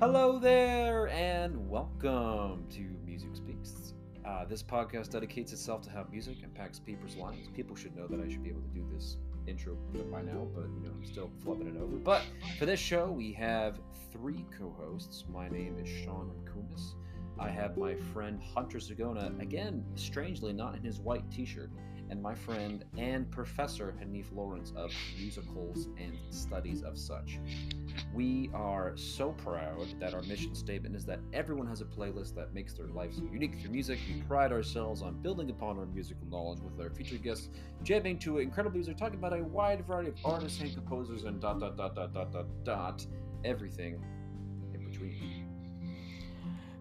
Hello there, and welcome to Music Speaks. Uh, this podcast dedicates itself to how music impacts people's lives. People should know that I should be able to do this intro by now, but you know I'm still flipping it over. But for this show, we have three co-hosts. My name is Sean Kumis. I have my friend Hunter Zagona, again, strangely not in his white T-shirt, and my friend and professor Hanif Lawrence of musicals and studies of such. We are so proud that our mission statement is that everyone has a playlist that makes their life so unique through music. We pride ourselves on building upon our musical knowledge with our featured guests jamming to incredible music, talking about a wide variety of artists and composers and dot dot dot dot dot dot dot everything in between.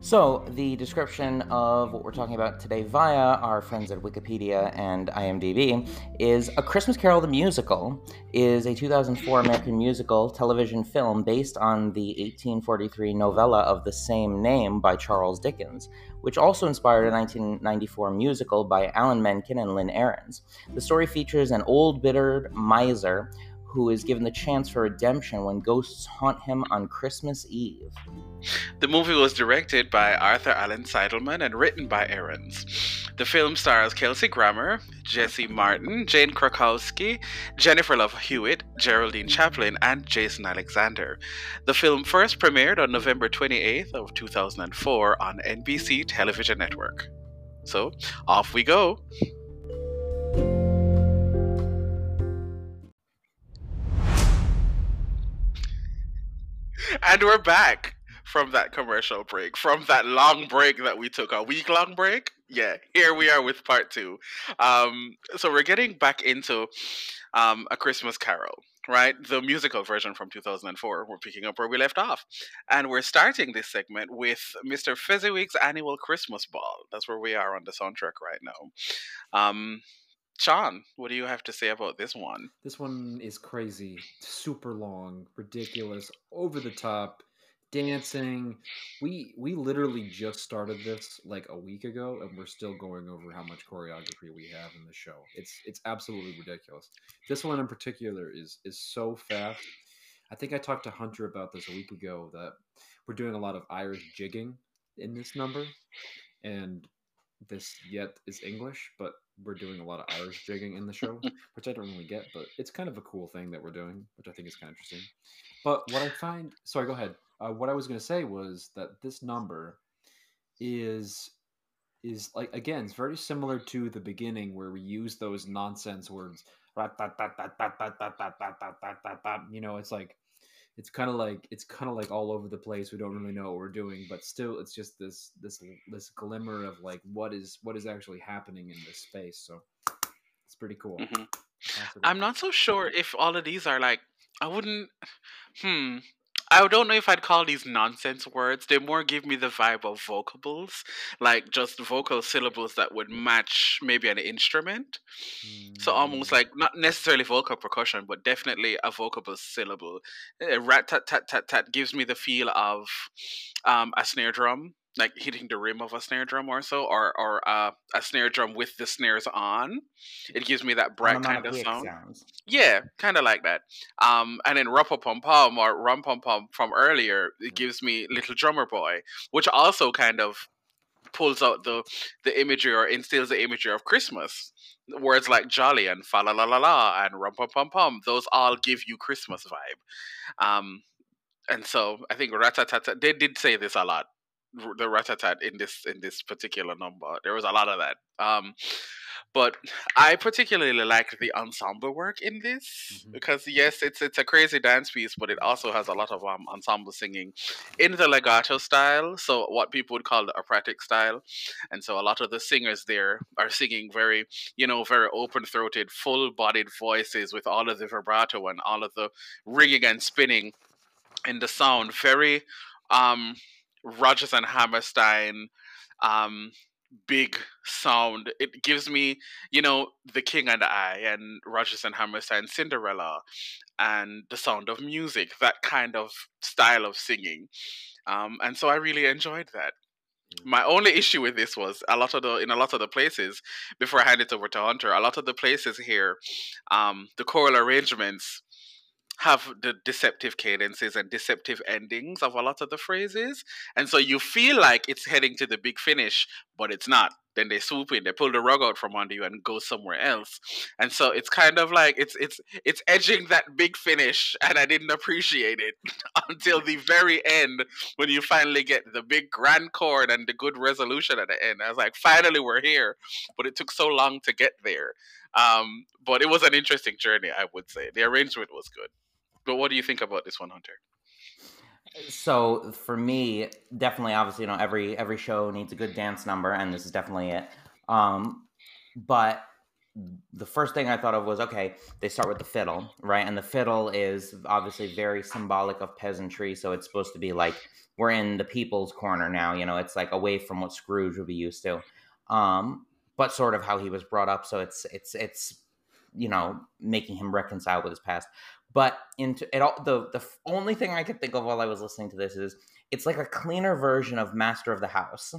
So, the description of what we're talking about today via our friends at Wikipedia and IMDb is A Christmas Carol the Musical is a 2004 American musical television film based on the 1843 novella of the same name by Charles Dickens, which also inspired a 1994 musical by Alan Menken and Lynn Ahrens. The story features an old bitter miser who is given the chance for redemption when ghosts haunt him on Christmas Eve. The movie was directed by Arthur Allan Seidelman and written by Ahrens. The film stars Kelsey Grammer, Jesse Martin, Jane Krakowski, Jennifer Love Hewitt, Geraldine Chaplin, and Jason Alexander. The film first premiered on November 28th of 2004 on NBC Television Network. So, off we go. And we're back from that commercial break, from that long break that we took, a week long break. Yeah, here we are with part two. Um, so we're getting back into um, A Christmas Carol, right? The musical version from 2004. We're picking up where we left off. And we're starting this segment with Mr. Fezziwig's annual Christmas ball. That's where we are on the soundtrack right now. Um, Sean, what do you have to say about this one? This one is crazy, super long, ridiculous, over the top, dancing. We we literally just started this like a week ago, and we're still going over how much choreography we have in the show. It's it's absolutely ridiculous. This one in particular is is so fast. I think I talked to Hunter about this a week ago that we're doing a lot of Irish jigging in this number, and this yet is English, but we're doing a lot of Irish jigging in the show, which I don't really get, but it's kind of a cool thing that we're doing, which I think is kind of interesting. But what I find, sorry, go ahead. Uh, what I was going to say was that this number is is like again, it's very similar to the beginning where we use those nonsense words. You know, it's like it's kind of like it's kind of like all over the place. We don't really know what we're doing, but still, it's just this this this glimmer of like what is what is actually happening in this space. So it's pretty cool. Mm-hmm. I'm not so sure if all of these are like I wouldn't. Hmm. I don't know if I'd call these nonsense words. They more give me the vibe of vocables, like just vocal syllables that would match maybe an instrument. Mm. So almost like not necessarily vocal percussion, but definitely a vocable syllable. Rat tat tat tat tat gives me the feel of um, a snare drum like hitting the rim of a snare drum or so, or or uh, a snare drum with the snares on. It gives me that bright kind of sound. Sounds. Yeah, kind of like that. Um, and then Rumpa Pom Pom or Rum Pom Pom from earlier, it gives me Little Drummer Boy, which also kind of pulls out the the imagery or instills the imagery of Christmas. Words like jolly and fa la la la la and rum pom pom pum, those all give you Christmas vibe. Um, and so I think Ratatata, they did say this a lot the ratatat in this in this particular number. There was a lot of that. Um, but I particularly like the ensemble work in this mm-hmm. because yes, it's it's a crazy dance piece, but it also has a lot of um, ensemble singing in the legato style, so what people would call the operatic style, and so a lot of the singers there are singing very, you know, very open-throated, full-bodied voices with all of the vibrato and all of the ringing and spinning in the sound, very um Rodgers and Hammerstein um, big sound. It gives me, you know, The King and I and Rodgers and Hammerstein Cinderella and the sound of music, that kind of style of singing. Um, and so I really enjoyed that. Mm. My only issue with this was a lot of the in a lot of the places before I hand it over to Hunter, a lot of the places here, um, the choral arrangements have the deceptive cadences and deceptive endings of a lot of the phrases. And so you feel like it's heading to the big finish, but it's not. Then they swoop in, they pull the rug out from under you and go somewhere else. And so it's kind of like it's it's it's edging that big finish and I didn't appreciate it until the very end when you finally get the big grand chord and the good resolution at the end. I was like, finally we're here. But it took so long to get there. Um, but it was an interesting journey, I would say. The arrangement was good. But what do you think about this one, Hunter? So for me, definitely, obviously, you know, every every show needs a good dance number, and this is definitely it. Um, but the first thing I thought of was okay, they start with the fiddle, right? And the fiddle is obviously very symbolic of peasantry, so it's supposed to be like we're in the people's corner now, you know, it's like away from what Scrooge would be used to. Um, but sort of how he was brought up, so it's it's it's you know, making him reconcile with his past. But into it all, the the only thing I could think of while I was listening to this is it's like a cleaner version of Master of the House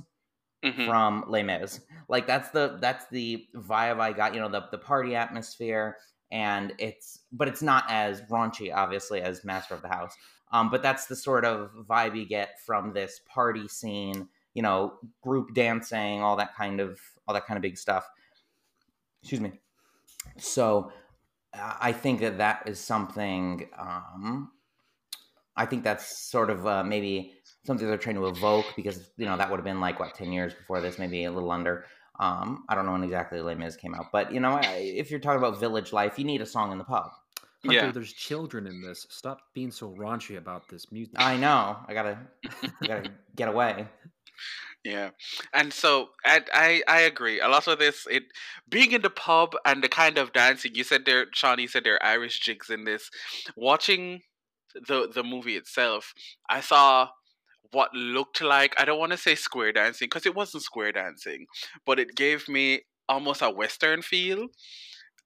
mm-hmm. from Les Mis. Like that's the that's the vibe I got. You know, the the party atmosphere, and it's but it's not as raunchy, obviously, as Master of the House. Um, but that's the sort of vibe you get from this party scene. You know, group dancing, all that kind of all that kind of big stuff. Excuse me. So I think that that is something. Um, I think that's sort of uh, maybe something they're trying to evoke because you know that would have been like what ten years before this, maybe a little under. Um, I don't know when exactly Les Mis came out, but you know, if you're talking about village life, you need a song in the pub. Hunter, yeah, there's children in this. Stop being so raunchy about this music. I know. I gotta, I gotta get away. Yeah, and so I, I I agree. A lot of this, it being in the pub and the kind of dancing you said there, Sean. You said there are Irish jigs in this. Watching the the movie itself, I saw what looked like I don't want to say square dancing because it wasn't square dancing, but it gave me almost a western feel,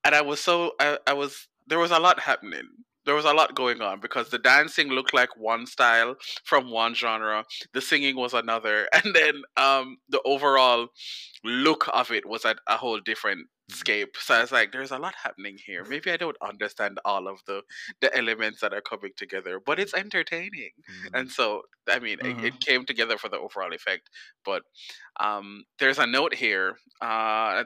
and I was so I, I was there was a lot happening there was a lot going on because the dancing looked like one style from one genre, the singing was another, and then um, the overall look of it was a, a whole different mm-hmm. scape. So I was like, there's a lot happening here. Maybe I don't understand all of the the elements that are coming together, but it's entertaining. Mm-hmm. And so, I mean, mm-hmm. it, it, came together for the overall effect. But um, there's a note here. Uh,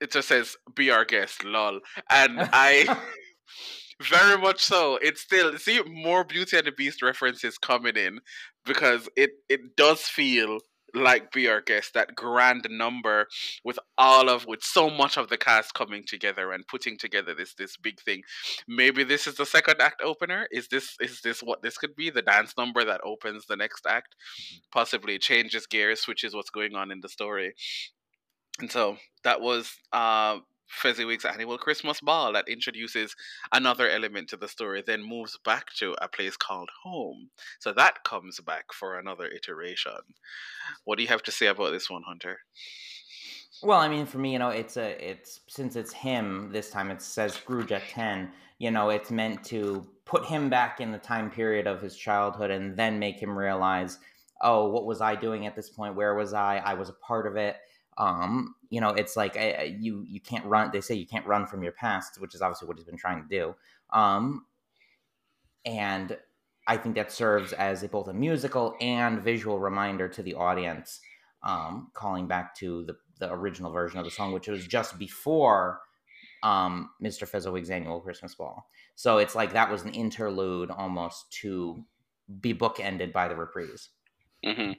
it just says, "Be our guest, lol," and I. Very much so. It's still see more Beauty and the Beast references coming in because it it does feel like be our guest that grand number with all of with so much of the cast coming together and putting together this this big thing. Maybe this is the second act opener. Is this is this what this could be? The dance number that opens the next act. Possibly changes gears which is what's going on in the story. And so that was uh Fezziwig's annual Christmas ball that introduces another element to the story, then moves back to a place called home. So that comes back for another iteration. What do you have to say about this one, Hunter? Well, I mean, for me, you know, it's a, it's since it's him this time. It says Scrooge at ten. You know, it's meant to put him back in the time period of his childhood and then make him realize, oh, what was I doing at this point? Where was I? I was a part of it um, you know, it's like uh, you you can't run. They say you can't run from your past, which is obviously what he's been trying to do. Um, and I think that serves as a, both a musical and visual reminder to the audience, um, calling back to the the original version of the song, which was just before um, Mr. Fezziwig's annual Christmas ball. So it's like that was an interlude almost to be bookended by the reprise. Mm-hmm.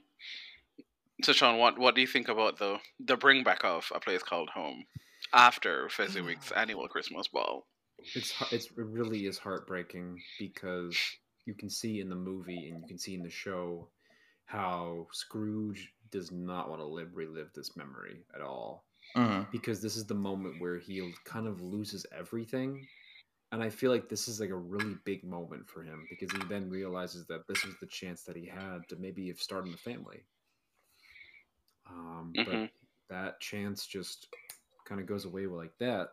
So, Sean, what what do you think about the the bring back of a place called home after Fezziwig's annual Christmas ball? It's it's it really is heartbreaking because you can see in the movie and you can see in the show how Scrooge does not want to live relive this memory at all mm-hmm. because this is the moment where he kind of loses everything and I feel like this is like a really big moment for him because he then realizes that this was the chance that he had to maybe have started a family um, mm-hmm. But that chance just kind of goes away like that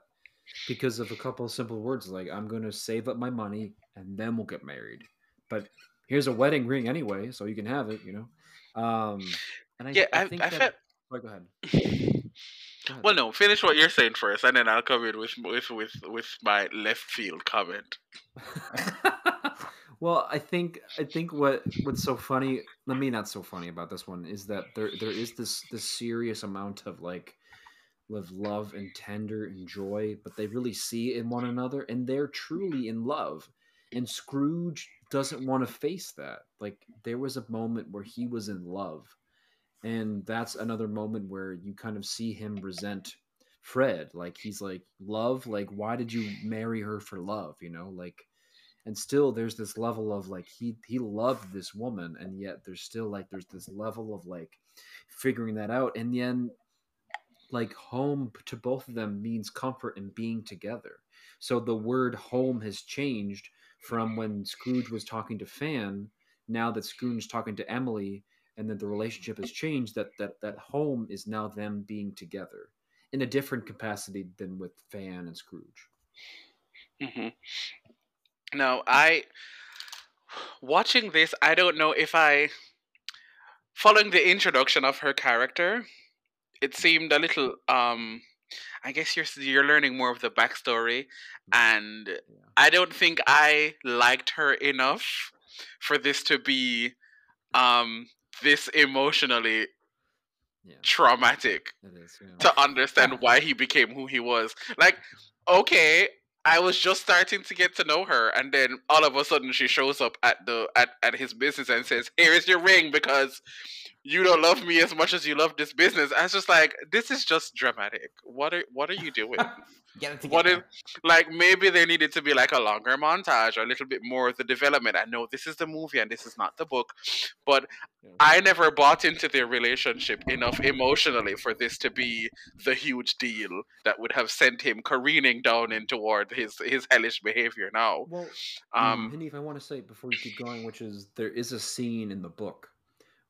because of a couple of simple words like I'm going to save up my money and then we'll get married. But here's a wedding ring anyway, so you can have it, you know. Um, and I, yeah, I, I think I, that. Felt... Oh, go ahead. ahead. Well, no, finish what you're saying first, and then I'll come in with with with with my left field comment. well, I think I think what what's so funny, I mean not so funny about this one is that there there is this this serious amount of like of love and tender and joy, but they really see in one another and they're truly in love. And Scrooge doesn't want to face that. Like there was a moment where he was in love. And that's another moment where you kind of see him resent Fred. Like he's like, Love, like why did you marry her for love? You know, like and still there's this level of like he he loved this woman and yet there's still like there's this level of like figuring that out and then like home to both of them means comfort and being together. So the word home has changed from when scrooge was talking to fan now that scrooge's talking to emily and that the relationship has changed that that that home is now them being together in a different capacity than with fan and scrooge. Hmm No, I watching this. I don't know if I following the introduction of her character. It seemed a little. um I guess you're you're learning more of the backstory, and yeah I don't think I liked her enough for this to be um this emotionally yeah traumatic is yeah. to understand why he became who he was. Like, okay, I was just starting to get to know her, and then all of a sudden she shows up at the at, at his business and says, "Here is your ring because you don't love me as much as you love this business." I was just like, "This is just dramatic. What are what are you doing?" Get it What if, like, maybe there needed to be like a longer montage or a little bit more of the development. I know this is the movie and this is not the book, but Yeah. I never bought into their relationship enough emotionally for this to be the huge deal that would have sent him careening down in toward his his hellish behavior now. well Um, um Hanif, i want to say before you keep going which is there is a scene in the book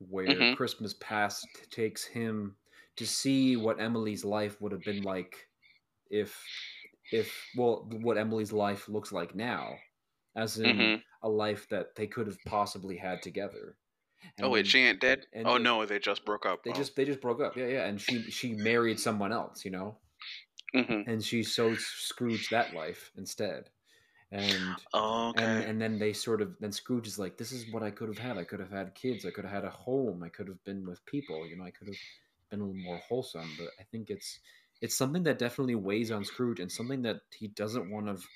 where Mhm. christmas past takes him to see what emily's life would have been like if if well what emily's life looks like now as in mhm. a life that they could have possibly had together Oh wait, she ain't dead. and Oh they- no, they just broke up. they just they just broke up yeah yeah and she she married someone else you know hmm and she so scrooged that life instead and okay. and and then they sort of then Scrooge is like, "This is what I could have had. I could have had kids. I could have had a home. I could have been with people. You know, I could have been a little more wholesome." But I think it's it's something that definitely weighs on Scrooge and something that he doesn't want to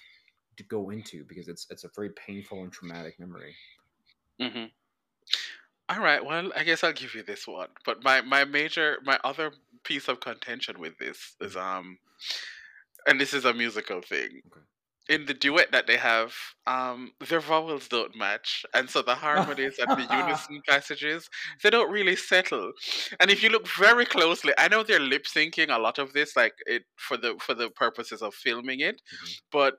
to go into because it's it's a very painful and traumatic memory. hmm All right. Well, I guess I'll give you this one. But my my major my other piece of contention with this is um, and this is a musical thing. Okay. In the duet that they have, um, their vowels don't match, and so the harmonies and the unison passages they don't really settle. And if you look very closely, I know they're lip syncing a lot of this, like it for the for the purposes of filming it, Mhm. but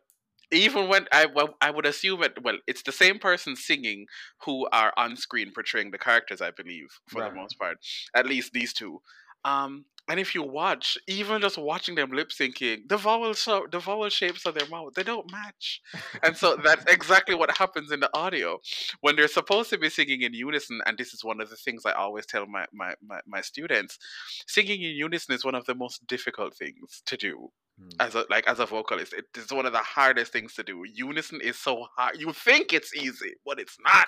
even when I well, I would assume it well, it's the same person singing who are on screen portraying the characters, I believe, for Right. the most part. At least these two. Um, and if you watch, even just watching them lip syncing, the vowel so the vowel shapes of their mouth they don't match, and so that's exactly what happens in the audio when they're supposed to be singing in unison. And this is one of the things I always tell my my my, my students: singing in unison is one of the most difficult things to do Hmm. as a like as a vocalist it is one of the hardest things to do unison is so hard you think it's easy but it's not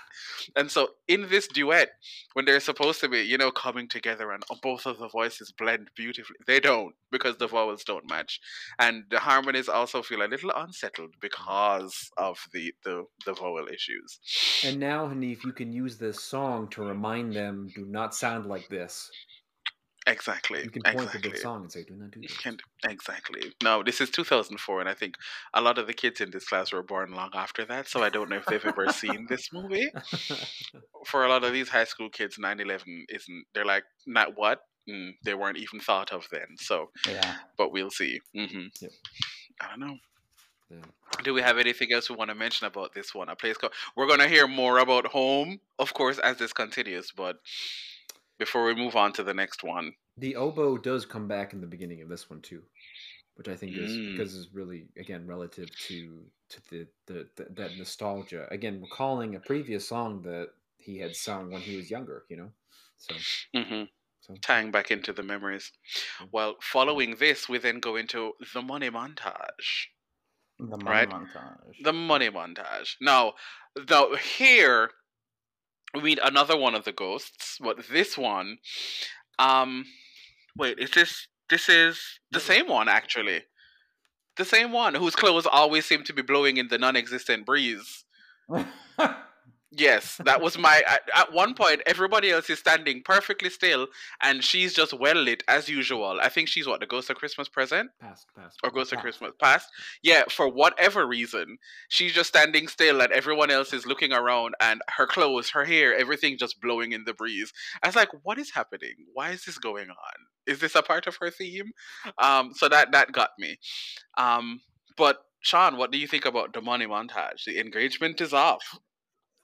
and so in this duet when they're supposed to be you know coming together and both of the voices blend beautifully they don't because the vowels don't match and the harmonies also feel a little unsettled because of the the, the vowel issues And now, Hanif, you can use this song to remind them, "Do not sound like this." Exactly You can point exactly to the song and say, "Do not do this." Can- exactly. No, this is 2004, and I think a lot of the kids in this class were born long after that, so I don't know if they've ever seen this movie. For a lot of these high school kids, 9 11 isn't, they're like, not what? Mm, they weren't even thought of then, so, Yeah. but we'll see. hmm Yep. I don't know. Yeah. Do we have anything else we want to mention about this one? A place called. We're going to hear more about home, of course, as this continues, but before we move on to the next one. The oboe does come back in the beginning of this one too, which I think is Mm. because is really again relative to to the, the, the that nostalgia. Again, recalling a previous song that he had sung when he was younger. You know, so hmm So Tying back into the memories. Yeah. Well, following this, we then go into the money montage. The money Right. montage. The money montage. Now, though here we meet another one of the ghosts, but this one, um, wait, is this this is the same one actually? The same one whose clothes always seem to be blowing in the non-existent breeze. Yes, that was my. At, at one point, everybody else is standing perfectly still, and she's just well lit as usual. I think she's what the ghost of Christmas present past, past. or ghost of Christmas past. Yeah, for whatever reason, she's just standing still, and everyone else is looking around, and her clothes, her hair, everything just blowing in the breeze. I was like, "What is happening? Why is this going on? Is this a part of her theme?" Um, so that that got me. Um, but Sean, what do you think about the money montage? The engagement is off.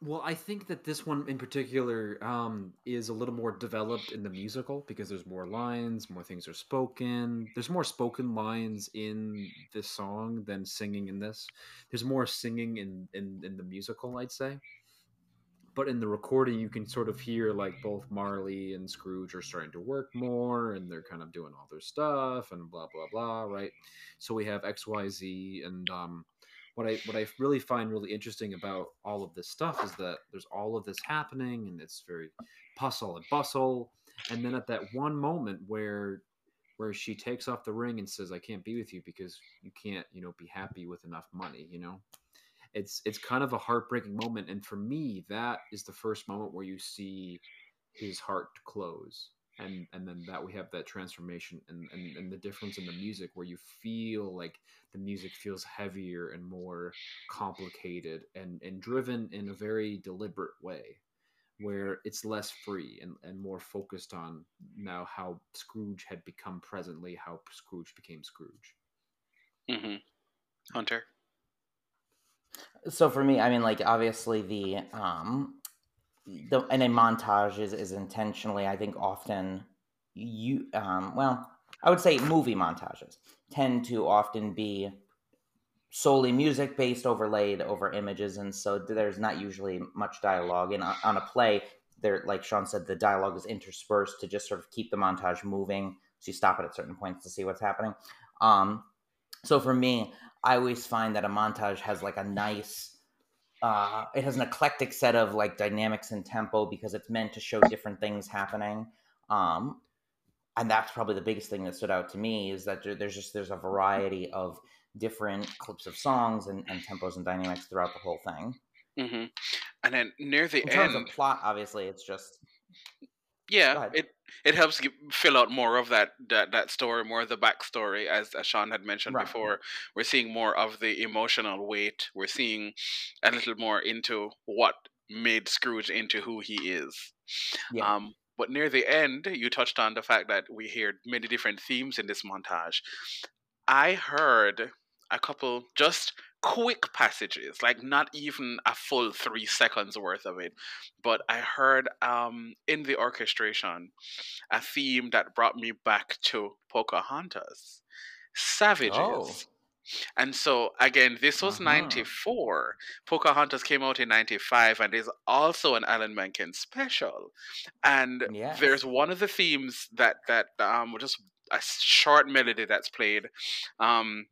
Well, I think that this one in particular um, is a little more developed in the musical because there's more lines, more things are spoken. There's more spoken lines in this song than singing in this. There's more singing in, in, in the musical, I'd say. But in the recording, you can sort of hear like both Marley and Scrooge are starting to work more and they're kind of doing all their stuff and blah, blah, blah, right? So we have XYZ and um, what I what I really find really interesting about all of this stuff is that there's all of this happening and it's very hustle and bustle, and then at that one moment where where she takes off the ring and says, "I can't be with you because you can't, you know, be happy with enough money," you know. It's it's kind of a heartbreaking moment, and for me, that is the first moment where you see his heart close, and and then that we have that transformation and and, and the difference in the music where you feel like the music feels heavier and more complicated and, and driven in a very deliberate way where it's less free and, and more focused on now how Scrooge had become presently, how Scrooge became Scrooge. mm-hmm. Hunter. so for me, I mean, like obviously the um, the and a montage is is intentionally, I think, often you um, well, I would say movie montages tend to often be solely music based overlaid over images and so there's not usually much dialogue. And on a play there like sean said the dialogue is interspersed to just sort of keep the montage moving so you stop it at certain points to see what's happening. Um, so for me i always find that a montage has like a nice uh, it has an eclectic set of like dynamics and tempo because it's meant to show different things happening. Um, and that's probably the biggest thing that stood out to me is that there- there's just there's a variety of different clips of songs and, and tempos and dynamics throughout the whole thing. Mm-hmm. And then near the in terms end, of plot obviously it's just yeah, it it helps give, fill out more of that that that story, more of the backstory, as, as Sean had mentioned Right. before. We're seeing more of the emotional weight. We're seeing a little more into what made Scrooge into who he is. yeah Um, but near the end, you touched on the fact that we hear many different themes in this montage. I heard a couple just quick passages, like not even a full three seconds worth of it, but I heard um, in the orchestration a theme that brought me back to Pocahontas. Savages. Oh. And so again, this was Uh-huh. 94. Pocahontas came out in 95 and is also an Alan Menken special. And Yes. there's one of the themes that that um just a short melody that's played um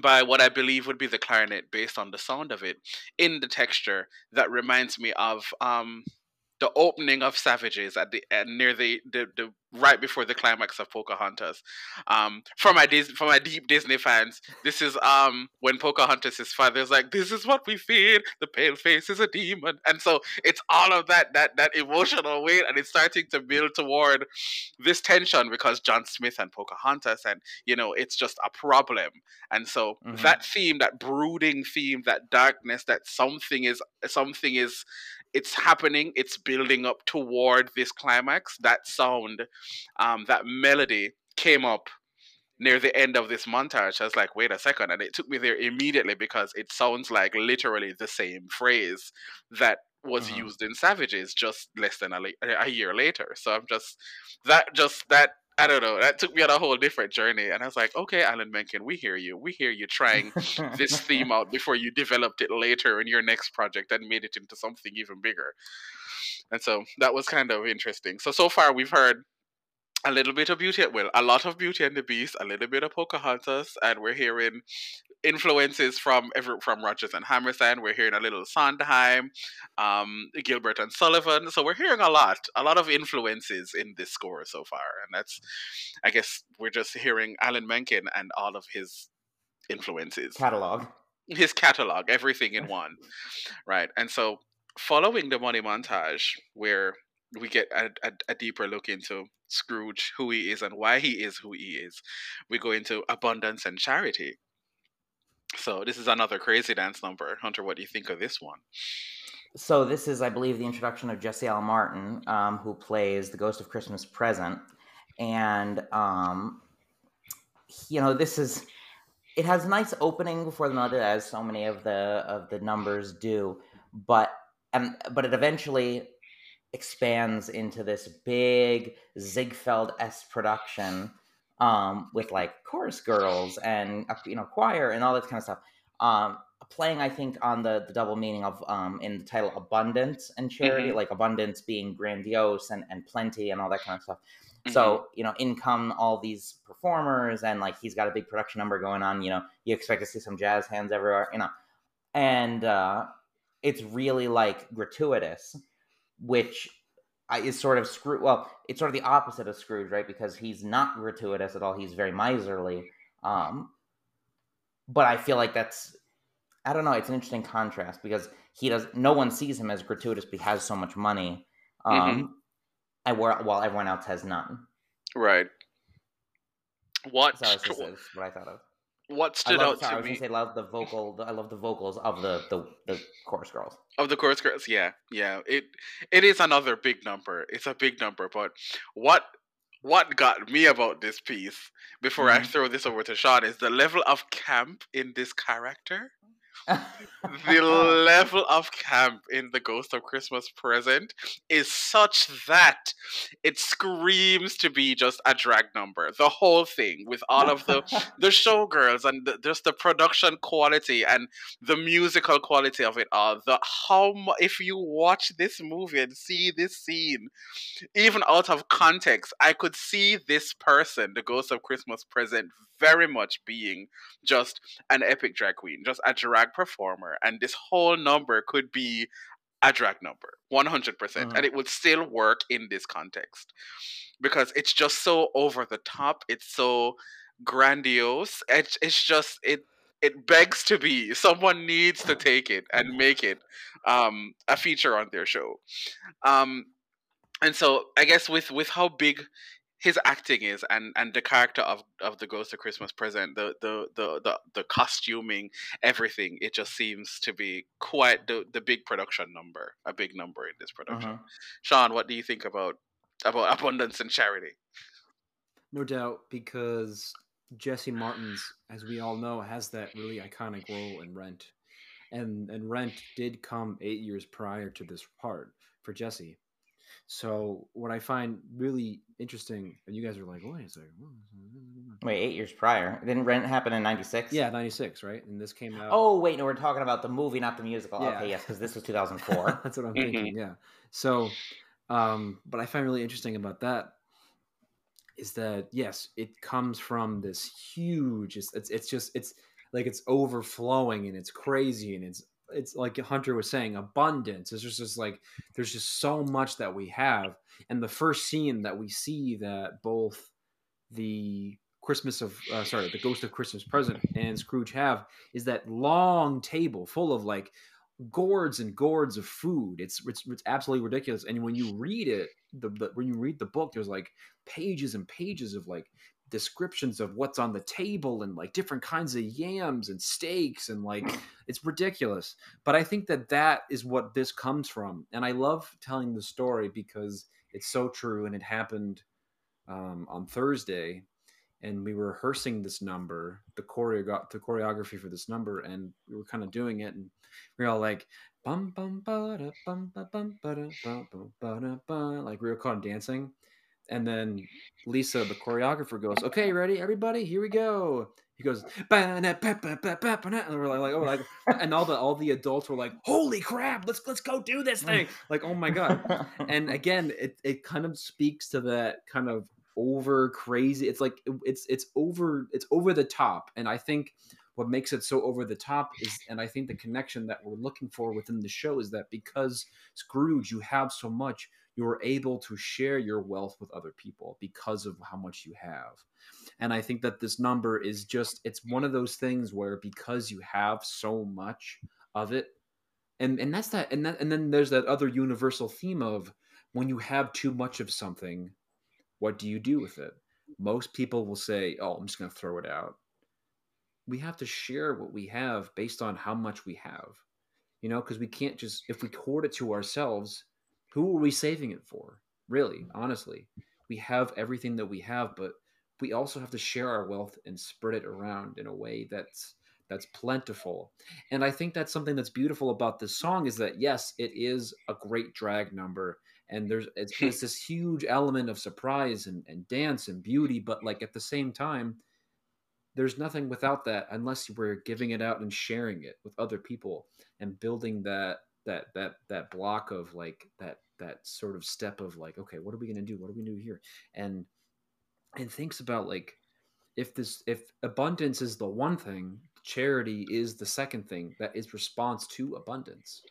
by what I believe would be the clarinet based on the sound of it in the texture that reminds me of um the opening of Savages at the uh, near the, the the right before the climax of Pocahontas. Um, for my Dis- for my deep Disney fans, this is um when Pocahontas' father is like, "This is what we feared. The pale face is a demon," and so it's all of that that that emotional weight, and it's starting to build toward this tension because John Smith and Pocahontas, and you know, it's just a problem. And so Mhm. that theme, that brooding theme, that darkness, that something is something is it's happening, it's building up toward this climax. That sound, um, that melody came up near the end of this montage. I was like, wait a second. And it took me there immediately because it sounds like literally the same phrase that was Mhm. used in Savages just less than a, la- a year later. So I'm just, that just, that, I don't know, that took me on a whole different journey. And I was like, okay, Alan Menken, we hear you. We hear you trying this theme out before you developed it later in your next project and made it into something even bigger. And so that was kind of interesting. So so far we've heard a little bit of Beauty, well, a lot of Beauty and the Beast, a little bit of Pocahontas, and we're hearing influences from every, from Rodgers and Hammerstein. We're hearing a little Sondheim, um, Gilbert and Sullivan. So we're hearing a lot, a lot of influences in this score so far, and that's, I guess, we're just hearing Alan Menken and all of his influences, Catalog. his catalog, everything in one, right? And so following the money montage, where we get a, a, a deeper look into Scrooge, who he is and why he is who he is, we go into abundance and charity. So this is another crazy dance number. Hunter, what do you think of this one? So this is, I believe, the introduction of Jesse L. Martin, um, who plays the Ghost of Christmas Present, and um, you know this is. It has a nice opening before the melody, as so many of the of the numbers do, but and but it eventually expands into this big Ziegfeld s production um, with like chorus girls and uh, you know choir and all that kind of stuff. Um, playing, I think, on the the double meaning of um, in the title abundance and charity, Mhm. like abundance being grandiose and and plenty and all that kind of stuff. Mm-hmm. So you know, in come all these performers and like he's got a big production number going on. You know, you expect to see some jazz hands everywhere. You know, and uh, it's really like gratuitous, which is sort of Scrooge. Well, it's sort of the opposite of Scrooge, right? Because he's not gratuitous at all. He's very miserly. Um, but I feel like that's I don't know. It's an interesting contrast because he does. No one sees him as gratuitous because he has so much money, um, and where, while everyone else has none. Right. What just, that's what I thought of. What I stood love, out sorry, I to was me gonna say love the vocal. The, I love the vocals of the the, the chorus girls. of the chorus girls? Yeah, yeah. It it is another big number. It's a big number, but what what got me about this piece before I Mhm. throw this over to Sean is the level of camp in this character. The oh. level of camp in the Ghost of Christmas Present is such that it screams to be just a drag number. The whole thing with all of the the showgirls and the, just the production quality and the musical quality of it all. The how if you watch this movie and see this scene, even out of context, I could see this person, the Ghost of Christmas Present, very much being just an epic drag queen, just a drag performer, and this whole number could be a drag number, one hundred percent, Mhm. and it would still work in this context because it's just so over the top. It's so grandiose. It's it's just it it begs to be. Someone needs to take it and make it um, a feature on their show. Um, and so I guess with with how big his acting is and and the character of of the Ghost of Christmas Present, the the the the, the costuming, everything, it just seems to be quite the the big production number, a big number in this production. Mhm. Sean, what do you think about about abundance and charity? No doubt, because Jesse Martin's, as we all know, has that really iconic role in Rent, and and Rent did come eight years prior to this part for Jesse. So what I find really interesting, and you guys are like, wait a second, what is that?" Wait, eight years prior. Didn't Rent happen in '96? yeah, ninety six, right? And this came out. Oh wait, no, we're talking about the movie, not the musical. Yeah. Okay, yes, because this was 2004. That's what I'm thinking. Yeah. So, um, but I find really interesting about that is that yes, it comes from this huge. It's it's, it's just it's like it's overflowing and it's crazy and it's it's like Hunter was saying, abundance. It's just just like there's just so much that we have, and the first scene that we see that both the Christmas of uh, sorry, the Ghost of Christmas Present and Scrooge have is that long table full of like gourds and gourds of food. It's it's, it's absolutely ridiculous. And when you read it, the, the when you read the book, there's like pages and pages of like descriptions of what's on the table and like different kinds of yams and steaks and like it's ridiculous. But I think that that is what this comes from, and I love telling the story because it's so true and it happened um, on Thursday. And we were rehearsing this number, the choreo- the choreography for this number, and we were kind of doing it, and we are all like bum bum ba da bum ba bum ba da bum bum ba da ba like we were kind of dancing and then lisa the choreographer goes okay ready everybody? Here we go. He goes ba na ba ba ba ba ba na," and we're like, like oh like and all the all the adults were like holy crap let's let's go do this thing. Like oh my god. And again it, it kind of speaks to that kind of over crazy. It's like it's it's over it's over the top, and I think what makes it so over the top is, and I think the connection that we're looking for within the show is that because Scrooge, you have so much, you're able to share your wealth with other people because of how much you have. And I think that this number is just, it's one of those things where because you have so much of it, and, and that's that, and that, and then there's that other universal theme of when you have too much of something, what do you do with it? Most people will say, "Oh, I'm just going to throw it out." We have to share what we have based on how much we have, you know, because we can't just if we hoard it to ourselves, who are we saving it for? Really, mm-hmm. honestly, we have everything that we have, but we also have to share our wealth and spread it around in a way that's that's plentiful. And I think that's something that's beautiful about this song is that yes, it is a great drag number and there's it's, it's this huge element of surprise and, and dance and beauty but like at the same time there's nothing without that unless were giving it out and sharing it with other people and building that that that that block of like that that sort of step of like okay what are we going to do what do we going to do here and and thinks about like if this if abundance is the one thing charity is the second thing that is response to abundance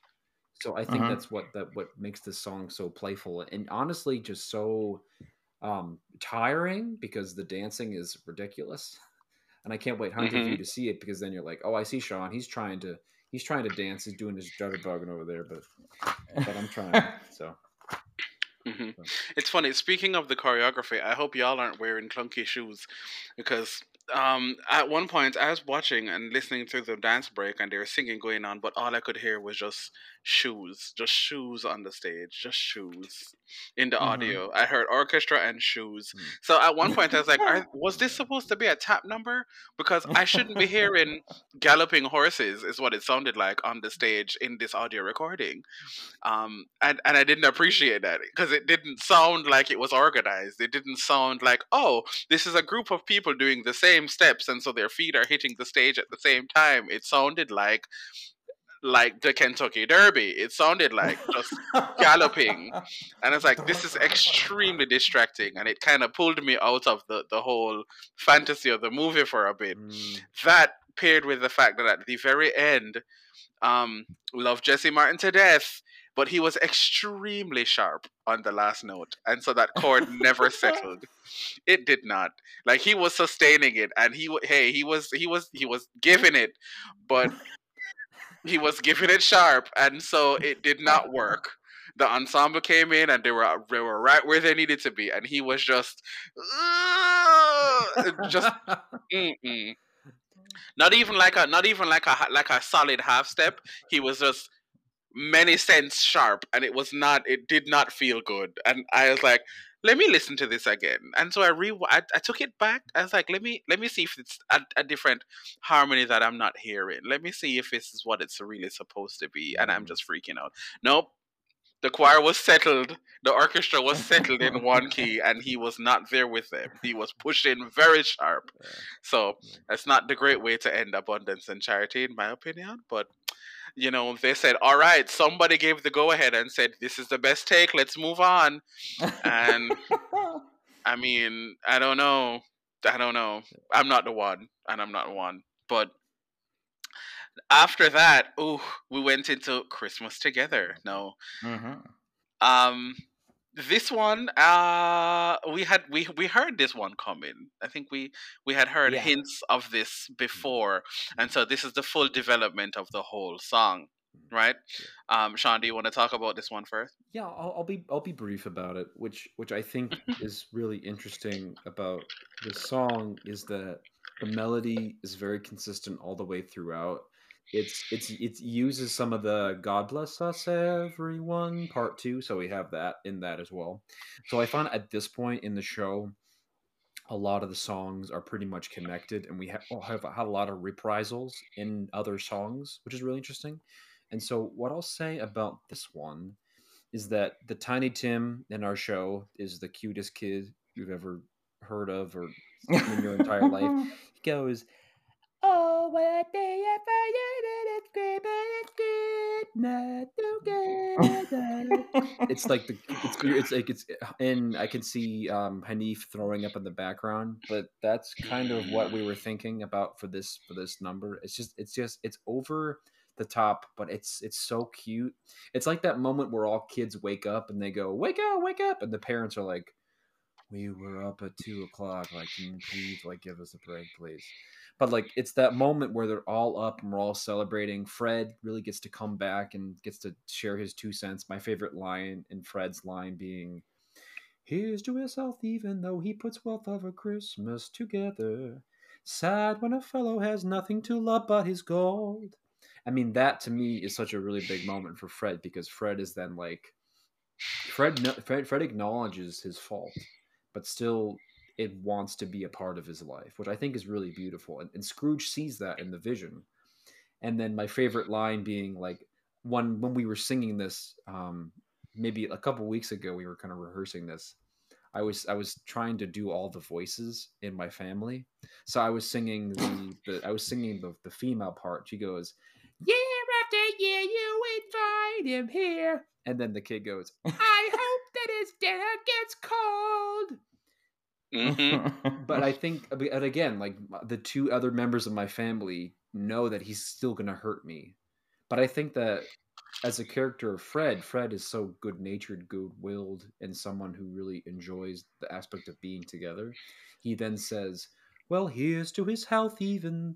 so I think uh-huh. that's what that what makes this song so playful and honestly just so um, tiring because the dancing is ridiculous. And I can't wait Hunter mm-hmm. for you to see it because then you're like, oh, I see Sean. He's trying to he's trying to dance. He's doing his juggerbugging over there, but but I'm trying. so. Mm-hmm. It's funny. Speaking of the choreography, I hope y'all aren't wearing clunky shoes because um, at one point I was watching and listening to the dance break and there was singing going on, but all I could hear was just shoes, just shoes on the stage, just shoes in the mm-hmm. audio. I heard orchestra and shoes. Mm. So at one point I was like, Are, was this supposed to be a tap number? Because I shouldn't be hearing galloping horses, is what it sounded like on the stage in this audio recording. Um, and, and I didn't appreciate that because it didn't sound like it was organized. It didn't sound like, oh, this is a group of people doing the same steps and so their feet are hitting the stage at the same time. It sounded like like the Kentucky Derby. It sounded like just galloping. And it's like, this is extremely distracting. And it kind of pulled me out of the, the whole fantasy of the movie for a bit. Mm. That paired with the fact that at the very end, um, love Jesse Martin to death, but he was extremely sharp on the last note. And so that chord never settled. It did not. Like he was sustaining it and he hey, he was he was he was giving it, but he was giving it sharp, and so it did not work. The ensemble came in and they were they were right where they needed to be, and he was just just mm-mm. not even like a not even like a like a solid half step. He was just many cents sharp, and it was not. It did not feel good, and I was like, let me listen to this again. And so I re I, I took it back. I was like, let me let me see if it's a, a, different harmony that I'm not hearing. Let me see if this is what it's really supposed to be. And I'm mm. just freaking out. Nope. The choir was settled. The orchestra was settled in one key, and he was not there with them. He was pushing very sharp. So that's not the great way to end abundance and charity, in my opinion. But you know, they said, all right, somebody gave the go ahead and said, this is the best take, let's move on. And I mean, I don't know. I don't know. I'm not the one, and I'm not one. But after that, oh, we went into Christmas together. No. Mm-hmm. Um, this one uh we had we we heard this one coming i think we we had heard yeah. hints of this mm-hmm. before and so this is the full development of the whole song mm-hmm. right um sean do you want to talk about this one first yeah I'll, I'll be i'll be brief about it which which i think is really interesting about the song is that the melody is very consistent all the way throughout it's it's it uses some of the God bless us everyone part two, so we have that in that as well. So I find at this point in the show, a lot of the songs are pretty much connected, and we have have, have a lot of reprisals in other songs, which is really interesting. And so what I'll say about this one is that the Tiny Tim in our show is the cutest kid you've ever heard of or in your entire life. He goes what day if I it's great, but it's not it's like the it's it's like it's and I can see um Hanif throwing up in the background, but that's kind of what we were thinking about for this for this number. It's just it's just it's over the top, but it's it's so cute. It's like that moment where all kids wake up and they go, "Wake up, wake up," and the parents are like, "We were up at two o'clock. Like, can you please like give us a break, please?" But like, it's that moment where they're all up and we're all celebrating. Fred really gets to come back and gets to share his two cents. My favorite line in Fred's line being. Here's to his health, even though he puts wealth over Christmas together. Sad when a fellow has nothing to love but his gold. I mean, that to me is such a really big moment for Fred because Fred is then like, Fred, Fred, Fred acknowledges his fault, but still it wants to be a part of his life, which I think is really beautiful. And, and Scrooge sees that in the vision. And then my favorite line being like, when when we were singing this, um, maybe a couple weeks ago, we were kind of rehearsing this. I was I was trying to do all the voices in my family, so I was singing the, the I was singing the the female part. She goes, Year after year, you invite him here. And then the kid goes, I hope that his dinner gets cold. Mm-hmm. but I think, and again, like the two other members of my family know that he's still going to hurt me. But I think that as a character of Fred, Fred is so good natured, good willed, and someone who really enjoys the aspect of being together. He then says, Well, here's to his health, even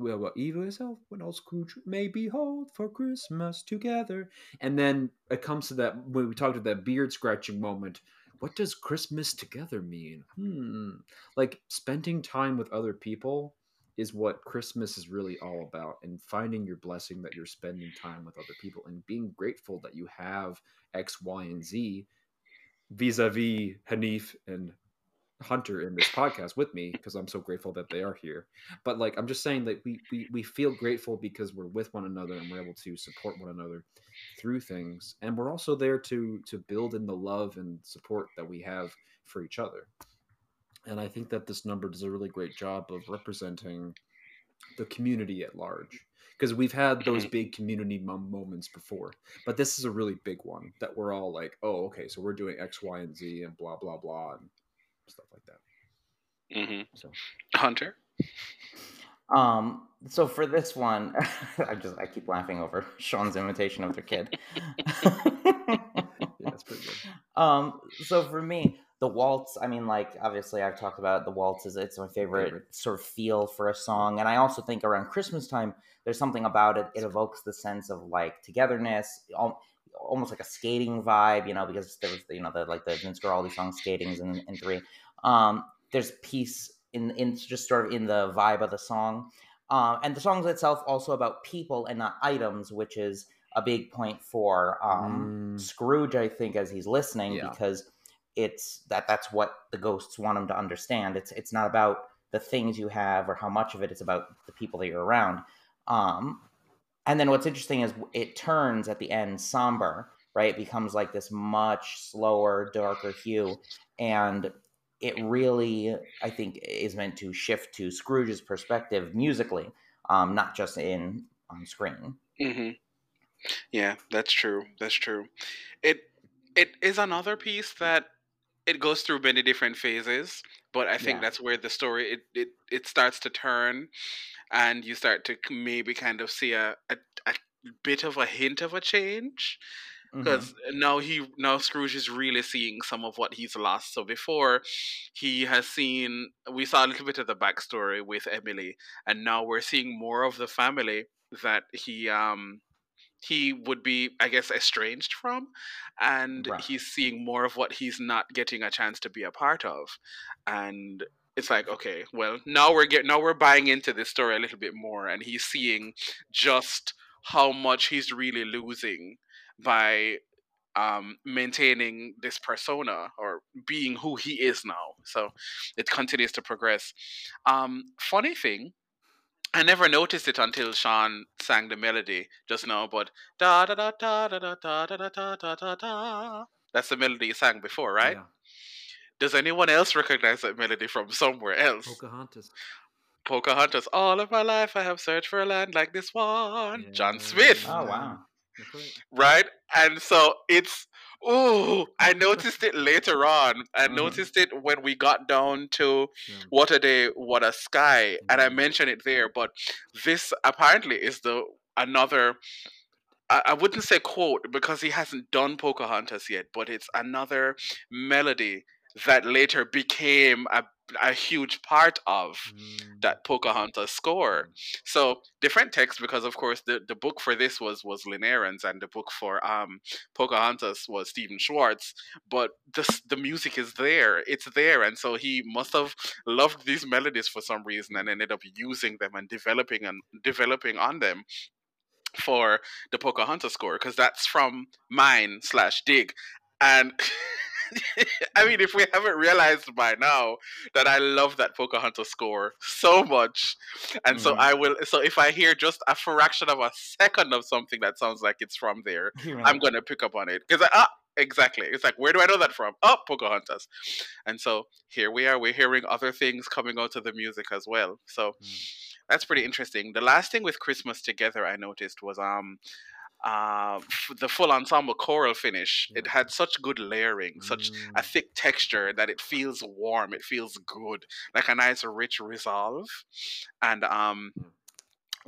well, well, evil itself when all Scrooge may behold for Christmas together. And then it comes to that when we talked about that beard scratching moment. What does Christmas together mean? Hmm. Like spending time with other people is what Christmas is really all about, and finding your blessing that you're spending time with other people and being grateful that you have X, Y, and Z vis a vis Hanif and Hunter in this podcast with me because I'm so grateful that they are here. But like I'm just saying that we, we we feel grateful because we're with one another and we're able to support one another through things. And we're also there to to build in the love and support that we have for each other. And I think that this number does a really great job of representing the community at large because we've had those mm-hmm. big community moments before but this is a really big one that we're all like oh okay so we're doing x y and z and blah blah blah and stuff like that. Mm-hmm. So, Hunter. Um. So for this one, I just I keep laughing over Sean's imitation of their kid. yeah, that's pretty good. Um. So for me, the waltz. I mean, like obviously I've talked about it, the waltz is it's my favorite, favorite sort of feel for a song, and I also think around Christmas time, there's something about it. It evokes the sense of like togetherness almost like a skating vibe, you know, because there was you know the like the Vince Guaraldi song "Skatings" in, in three. Um, there's peace in in just sort of in the vibe of the song, uh, and the song itself also about people and not items, which is a big point for um, mm. Scrooge, I think, as he's listening, yeah. because it's that that's what the ghosts want him to understand. It's it's not about the things you have or how much of it. It's about the people that you're around. Um, and then what's interesting is it turns at the end somber, right? It becomes like this much slower, darker hue. And it really, I think, is meant to shift to Scrooge's perspective musically, um, not just in on screen. Mm-hmm. Yeah, that's true. That's true. It it is another piece that it goes through many different phases, but I think yeah. that's where the story it, it it starts to turn and you start to maybe kind of see a, a, a bit of a hint of a change because mm-hmm. now he now Scrooge is really seeing some of what he's lost. So before he has seen, we saw a little bit of the backstory with Emily, and now we're seeing more of the family that he um he would be, I guess, estranged from, and right. he's seeing more of what he's not getting a chance to be a part of, and it's like okay well now we're getting now we're buying into this story a little bit more and he's seeing just how much he's really losing by um, maintaining this persona or being who he is now so it continues to progress um, funny thing I never noticed it until Sean sang the melody just now, but da da da da da da da da da da da da. That's the melody you sang before, right? Yeah. Does anyone else recognize that melody from somewhere else? Pocahontas. Pocahontas. All of my life I have searched for a land like this one. Yeah. John Smith. Oh wow. Right? And so it's oh, I noticed it later on. I Mhm. noticed it when we got down to Yeah. what a day, what a sky, and I Mhm. mentioned it there. But this apparently is the another. I, I wouldn't say quote because he hasn't done Pocahontas yet, but it's another melody that later became a a huge part of Mm. that Pocahontas score. So different text because of course the, the book for this was was Lynn Ahrens and the book for um Pocahontas was Stephen Schwartz. But the the music is there. It's there. And so he must have loved these melodies for some reason and ended up using them and developing and developing on them for the Pocahontas score because that's from mine slash dig. And I mean, if we haven't realized by now that I love that Pocahontas score so much, and so Mhm. I will. So if I hear just a fraction of a second of something that sounds like it's from there, You're I'm gonna pick up on it because ah, exactly. It's like where do I know that from? Oh, Pocahontas. And so here we are. We're hearing other things coming out of the music as well. So Mm. that's pretty interesting. The last thing with Christmas together I noticed was um uh f- the full ensemble choral finish. It had such good layering, such a Mm. thick texture that it feels warm. It feels good, like a nice rich resolve. And um,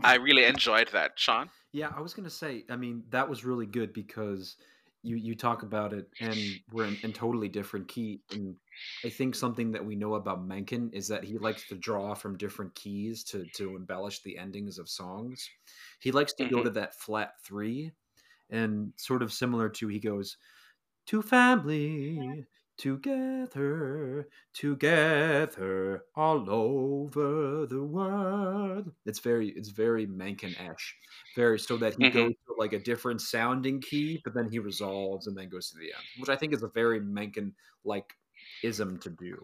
I really enjoyed that, Sean. Yeah, I was gonna say. I mean, that was really good because you you talk about it, and we're in, in totally different key. And I think something that we know about Menken is that he likes to draw from different keys to to embellish the endings of songs. He likes to go Mhm. to that flat three, and sort of similar to he goes to family together together all over the world it's very it's very menken-esh very so that he Mhm. goes to like a different sounding key but then he resolves and then goes to the end which i think is a very menken like ism to do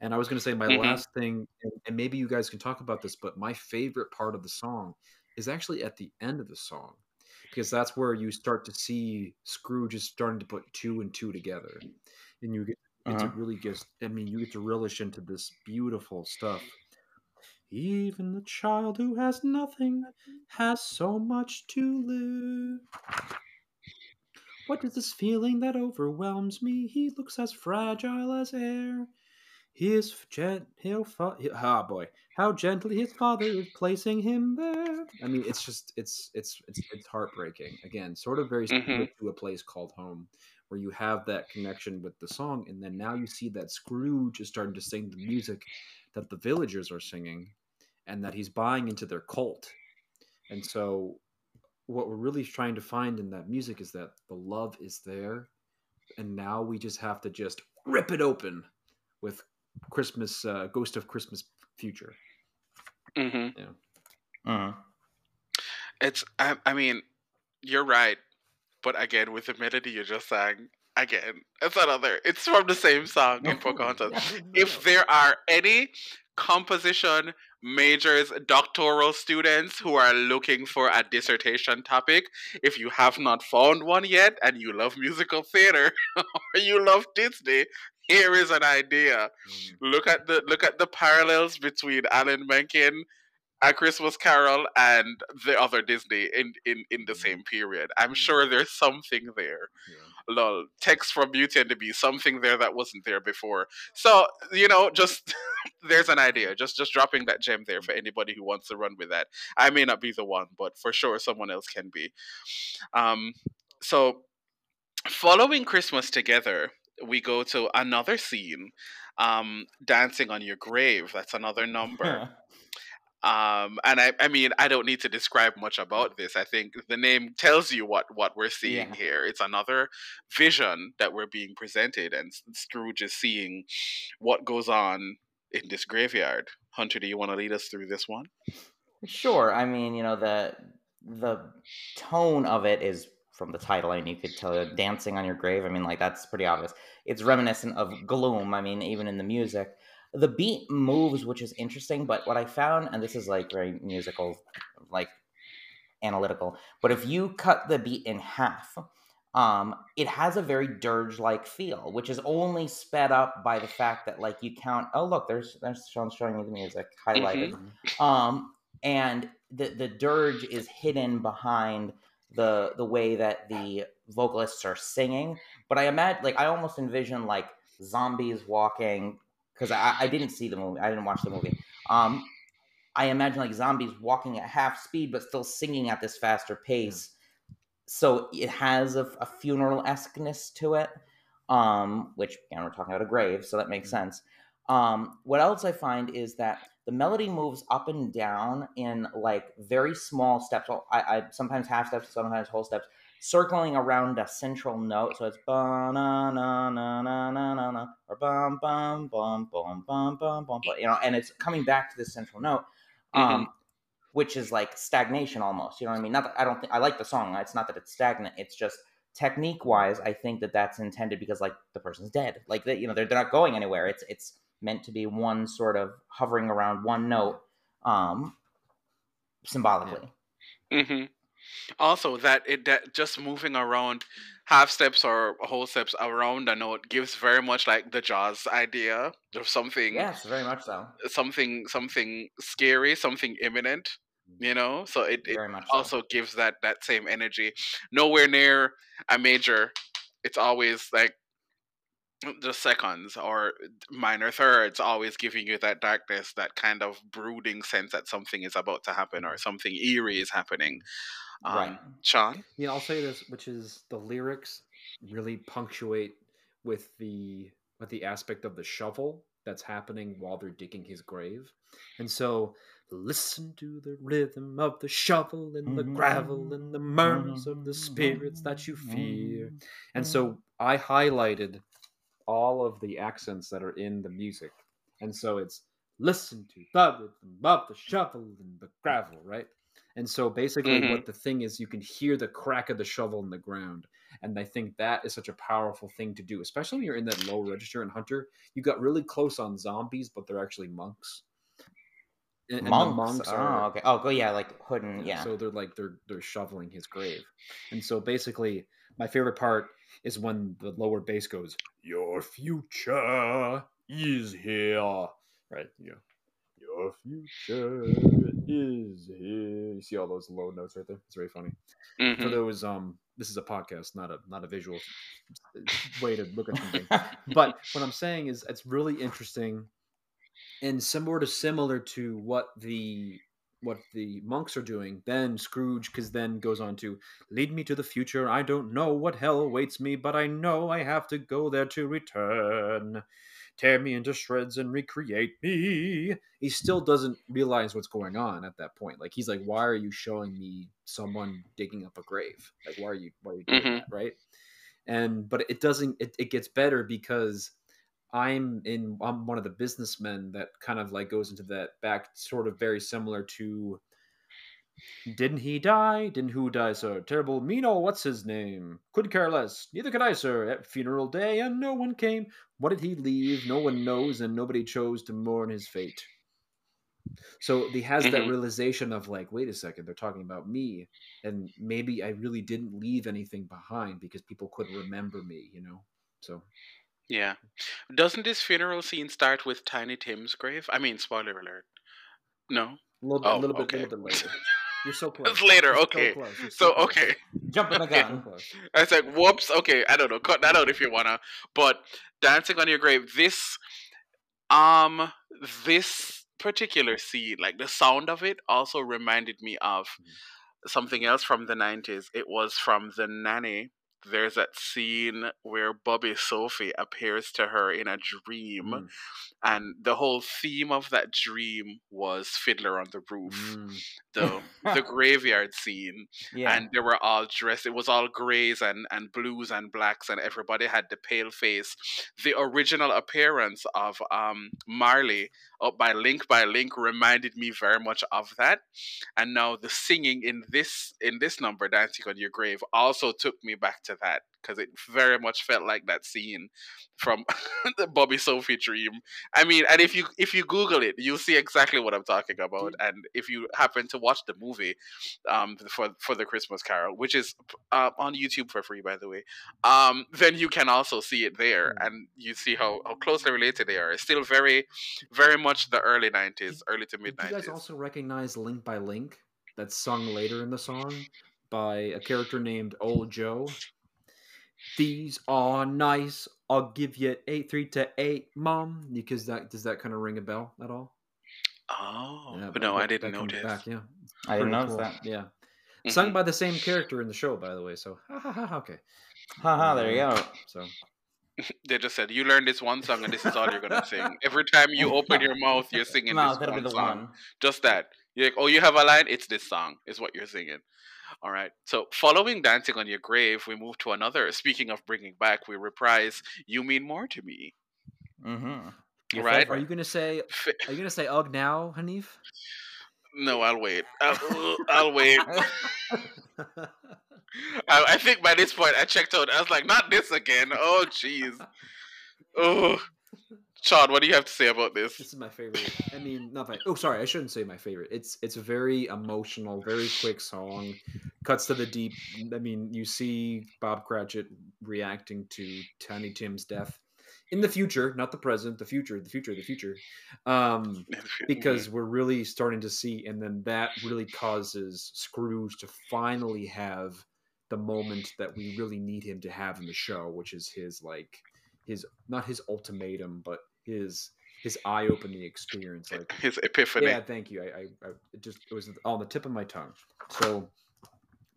and i was going to say my Mhm. last thing and, and maybe you guys can talk about this but my favorite part of the song is actually at the end of the song because that's where you start to see Scrooge is starting to put two and two together, and you get, Uh-huh. really get. I mean, you get to relish into this beautiful stuff. Even the child who has nothing has so much to live. What is this feeling that overwhelms me? He looks as fragile as air. His gent, he'll fa- ah boy, how gently his father is placing him there. I mean, it's just, it's, it's, it's, it's heartbreaking. Again, sort of very similar to a place called home, where you have that connection with the song, and then now you see that Scrooge is starting to sing the music that the villagers are singing, and that he's buying into their cult. And so, what we're really trying to find in that music is that the love is there, and now we just have to just rip it open with Christmas, uh, Ghost of Christmas Future. hmm uh, It's. I, I mean, you're right, but again, with the melody you just sang, again, it's another. It's from the same song in Pocahontas. if there are any composition majors doctoral students who are looking for a dissertation topic if you have not found one yet and you love musical theater or you love disney here is an idea. Mm. look at the look at the parallels between alan menken a christmas carol and the other disney in in in the same period. I'm sure there's something there. Yeah. lol text from beauty and the beast something there that wasn't there before. So you know just there's an idea. Just just dropping that gem there for anybody who wants to run with that. I may not be the one but for sure someone else can be. Um so following christmas together we go to another scene um dancing on your grave that's another number um and I, I mean i don't need to describe much about this i think the name tells you what what we're seeing Yeah. here it's another vision that we're being presented and scrooge is seeing what goes on in this graveyard hunter do you want to lead us through this one Sure. I mean, you know, the the tone of it is from the title. I mean, you could tell dancing on your grave. I mean, like that's pretty obvious. It's reminiscent of gloom. I mean, even in the music, the beat moves, which is interesting. But what I found, and this is like very musical, like analytical. But if you cut the beat in half, um, it has a very dirge-like feel, which is only sped up by the fact that like you count. Oh, look, there's there's Sean showing you the music highlighted Mhm. um and the the dirge is hidden behind the the way that the vocalists are singing. But I imagine, like, I almost envision like zombies walking because I, I didn't see the movie. I didn't watch the movie. Um, I imagine like zombies walking at half speed, but still singing at this faster pace. So it has a, a funeral esqueness to it, um, which again we're talking about a grave, so that makes sense. Um, what else I find is that the melody moves up and down in like very small steps. I, I sometimes half steps, sometimes whole steps, circling around a central note. So it's ba na na na na na na na or bum bum bum bum bum bum bum, you know, and it's coming back to this central note, um, mm-hmm. which is like stagnation almost. You know what I mean? Not that I don't think I like the song. It's not that it's stagnant. It's just technique wise, I think that that's intended because like the person's dead. Like that, you know, they're they're not going anywhere. It's it's meant to be one sort of hovering around one note, um, symbolically. Mm-hmm. Also, that it that just moving around half steps or whole steps around a note gives very much like the Jaws idea of something. Yes, very much so. Something something scary, something imminent. Mm. You know, so it, it also so. gives that that same energy. Nowhere near a major. It's always like the seconds or minor thirds always giving you that darkness that kind of brooding sense that something is about to happen or mm-hmm. something eerie is happening um, right. Sean? Yeah, I'll say this, which is the lyrics really punctuate with the with the aspect of the shovel that's happening while they're digging his grave. And so listen to the rhythm of the shovel and the gravel and the murmurs of the spirits that you fear. And so I highlighted all of the accents that are in the music. And so it's listen to the rhythm of the shovel and the gravel, right? And so basically, mm-hmm. what the thing is, you can hear the crack of the shovel in the ground. And I think that is such a powerful thing to do, especially when you're in that low register in Hunter. You got really close on zombies, but they're actually monks. And, monks. monks oh, are, okay. Oh, go yeah, like hood and yeah. So they're like they're they're shoveling his grave, and so basically, my favorite part is when the lower bass goes, "Your future is here." Right. Yeah. Your future is here. You see all those low notes right there. It's very funny. Mm-hmm. For those, um, this is a podcast, not a not a visual way to look at something. but what I'm saying is, it's really interesting and similar to similar to what the what the monks are doing. Then Scrooge, because then goes on to lead me to the future. I don't know what hell awaits me, but I know I have to go there to return tear me into shreds and recreate me. He still doesn't realize what's going on at that point. Like he's like, why are you showing me someone digging up a grave? Like why are you why are you doing mm-hmm. that, right? And but it doesn't. It, it gets better because I'm in. I'm one of the businessmen that kind of like goes into that back, sort of very similar to didn't he die? Didn't who die, sir? Terrible Mino, what's his name? Could care less. Neither could I, sir. At funeral day, and no one came. What did he leave? No one knows, and nobody chose to mourn his fate. So he has that mm-hmm. realization of like, wait a second, they're talking about me, and maybe I really didn't leave anything behind because people couldn't remember me, you know. So yeah, doesn't this funeral scene start with Tiny Tim's grave? I mean, spoiler alert. No, a little bit, oh, little bit, okay. little bit later. You're so close. It's later, You're okay. So, so, so okay. Jumping the gun. I was like, whoops. Okay, I don't know. Cut that out if you wanna. But dancing on your grave. This, um, this particular scene, like the sound of it, also reminded me of mm-hmm. something else from the '90s. It was from the nanny. There's that scene where Bobby Sophie appears to her in a dream. Mm and the whole theme of that dream was Fiddler on the Roof, mm. the the graveyard scene, yeah. and they were all dressed. It was all grays and and blues and blacks, and everybody had the pale face. The original appearance of um, Marley up by Link by Link reminded me very much of that, and now the singing in this in this number, Dancing on Your Grave, also took me back to that because it very much felt like that scene from the Bobby Sophie dream. I mean, and if you if you Google it, you'll see exactly what I'm talking about. And if you happen to watch the movie, um, for for the Christmas Carol, which is uh, on YouTube for free, by the way, um, then you can also see it there, hmm. and you see how how closely related they are. It's still very, very much the early '90s, early to mid '90s. You guys also recognize Link by Link? That's sung later in the song by a character named Old Joe. These are nice. I'll give you eight three to eight, mom. Because that does that kind of ring a bell at all? Oh, Yeah, but but no, I didn't that notice. Back, yeah, I didn't notice cool. that. Yeah, Mhm. sung by the same character in the show, by the way. So, ha, ha, ha, okay. Haha, there you go. So, They just said you learn this one song and this is all you're gonna sing. Every time you open your mouth, you're singing No, this one be the song. one. Just that. You're like, oh, you have a line. It's this song. Is what you're singing. All right. So, following "Dancing on Your Grave," we move to another. Speaking of bringing back, we reprise "You Mean More to Me." Mm-hmm. Right. are you gonna say? Are you gonna say "ugh" now, Hanif? No, I'll wait. I'll, I'll wait. I, I think by this point I checked out. I was like, not this again. Oh, jeez. Oh, Sean, what do you have to say about this? This is my favorite. I mean, not my. Oh, sorry, I shouldn't say my favorite. It's it's a very emotional, very quick song. Cuts to the deep. I mean, you see Bob Cratchit reacting to Tiny Tim's death in the future, not the present, the future, the future, the future. Um, because we're really starting to see, and then that really causes Scrooge to finally have the moment that we really need him to have in the show, which is his like his not his ultimatum, but his his eye opening experience. Like, his epiphany. yeah, thank you. I, I, I just it was on the tip of my tongue. So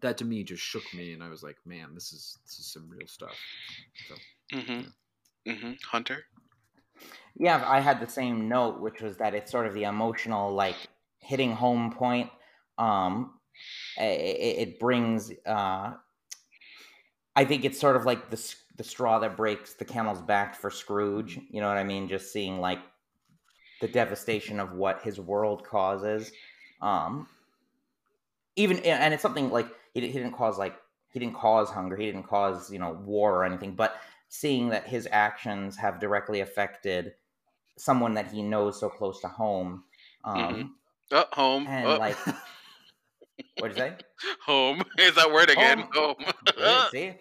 that to me just shook me, and I was like, man, this is this is some real stuff. So Mm-hmm. Mm-hmm. Hunter. Yeah, I had the same note, which was that it's sort of the emotional, like hitting home point. Um, it, it brings. Uh, I think it's sort of like the s- the straw that breaks the camel's back for Scrooge. You know what I mean? Just seeing like the devastation of what his world causes. Um, even and it's something like he, he didn't cause like he didn't cause hunger. He didn't cause you know war or anything, but seeing that his actions have directly affected someone that he knows so close to home. Um, Mhm. Oh, home. And Oh, like, what'd you say? home is that word again? Home. Yeah, See,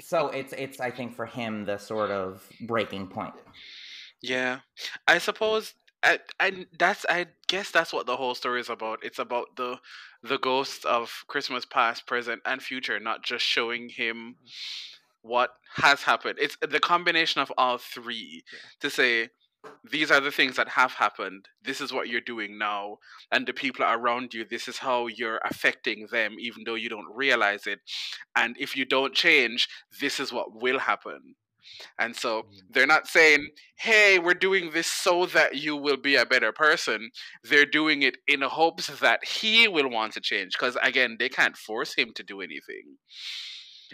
so it's it's I think for him the sort of breaking point. Yeah, I suppose I, I that's I guess that's what the whole story is about. It's about the the ghosts of Christmas past, present, and future, not just showing him what has happened. It's the combination of all three to say these are the things that have happened. This is what you're doing now, and the people around you. This is how you're affecting them, even though you don't realize it. And if you don't change, this is what will happen. And so Mm. they're not saying, hey, we're doing this so that you will be a better person. They're doing it in hopes that he will want to change. Because again, they can't force him to do anything.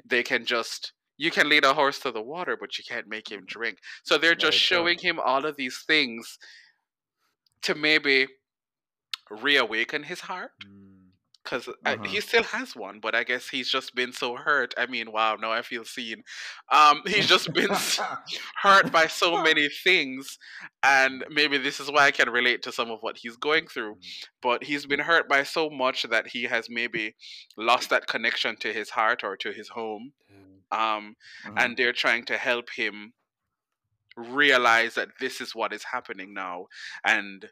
They can just, you can lead a horse to the water, but you can't make him drink. So they're just showing him all of these things to maybe reawaken his heart mm, because Mhm. he still has one, but I guess he's just been so hurt. I mean, wow, now I feel seen. Um, he's just been hurt by so many things, and maybe this is why I can relate to some of what he's going through. But he's been hurt by so much that he has maybe lost that connection to his heart or to his home. Um, Mhm. and they're trying to help him realize that this is what is happening now. And